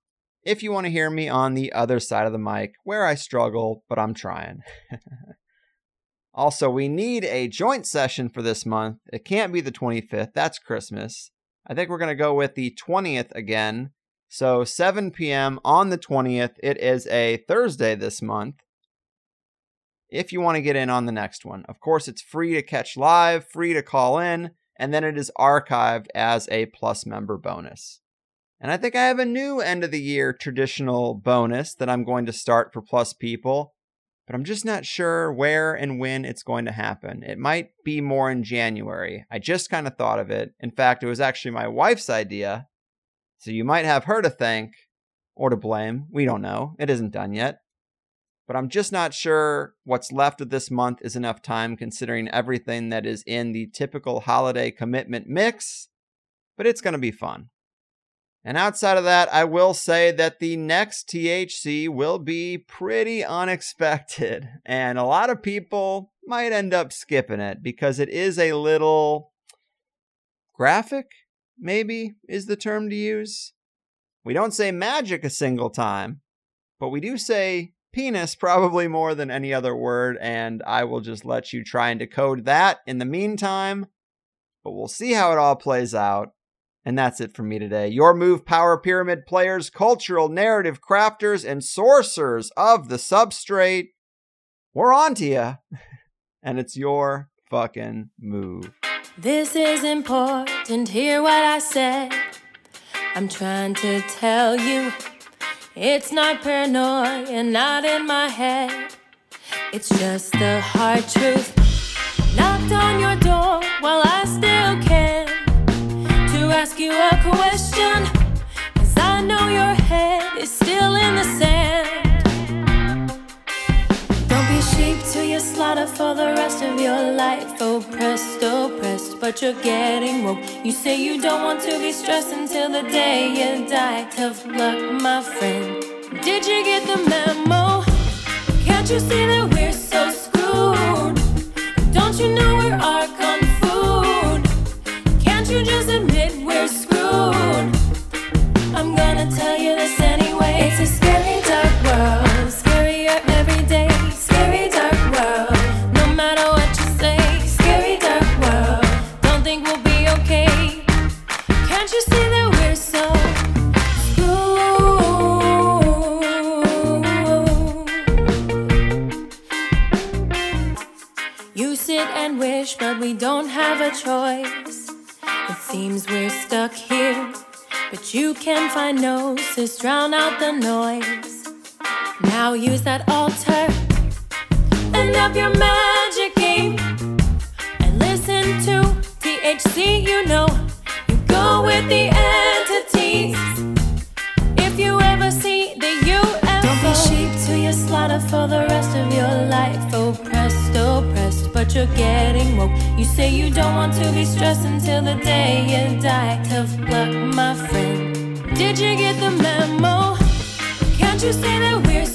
if you want to hear me on the other side of the mic, where I struggle, but I'm trying. [laughs] also, we need a joint session for this month. It can't be the 25th, that's Christmas. I think we're going to go with the 20th again so 7 p.m. on the 20th. It is a Thursday this month. If you want to get in on the next one, of course, it's free to catch live, free to call in, and then it is archived as a plus member bonus. And I think I have a new end of the year traditional bonus that I'm going to start for plus people, but I'm just not sure where and when it's going to happen. It might be more in January. I just kind of thought of it. In fact, it was actually my wife's idea so you might have her to thank or to blame. We don't know. It isn't done yet. But I'm just not sure what's left of this month is enough time considering everything that is in the typical holiday commitment mix. But it's going to be fun. And outside of that, I will say that the next THC will be pretty unexpected. [laughs] And a lot of people might end up skipping it because it is a little graphic maybe is the term to use. We don't say magic a single time, but we do say penis [laughs] probably more than any other word, and I will just let you try and decode that in the meantime. But we'll see how it all plays out. And that's it for me today. Your move power pyramid players, cultural narrative crafters, and sorcerers of the substrate. We're on to you. [laughs] and it's your fucking move. This is important, hear what I said. I'm trying to tell you it's not paranoia, not in my head. It's just the hard truth. Knocked on your door while I still ask you a question. Cause I know your head is still in the sand. Don't be sheep till you slaughter for the rest of your life. Oh, pressed, oppressed, but you're getting woke. You say you don't want to be stressed until the day you die. Tough luck, my friend. Did you get the memo? Can't you see that we're so but we don't have a choice. It seems we're stuck here, but you can find gnosis, drown out the noise. Now use that altar and up your magic game and listen to THC. You know, you go with the entities. If you ever see the UFO, don't be sheep to your slaughter for the rest of your life. Oh, you're getting woke. You say you don't want to be stressed until the day you die. Tough luck, my friend. Did you get the memo? Can't you say that we're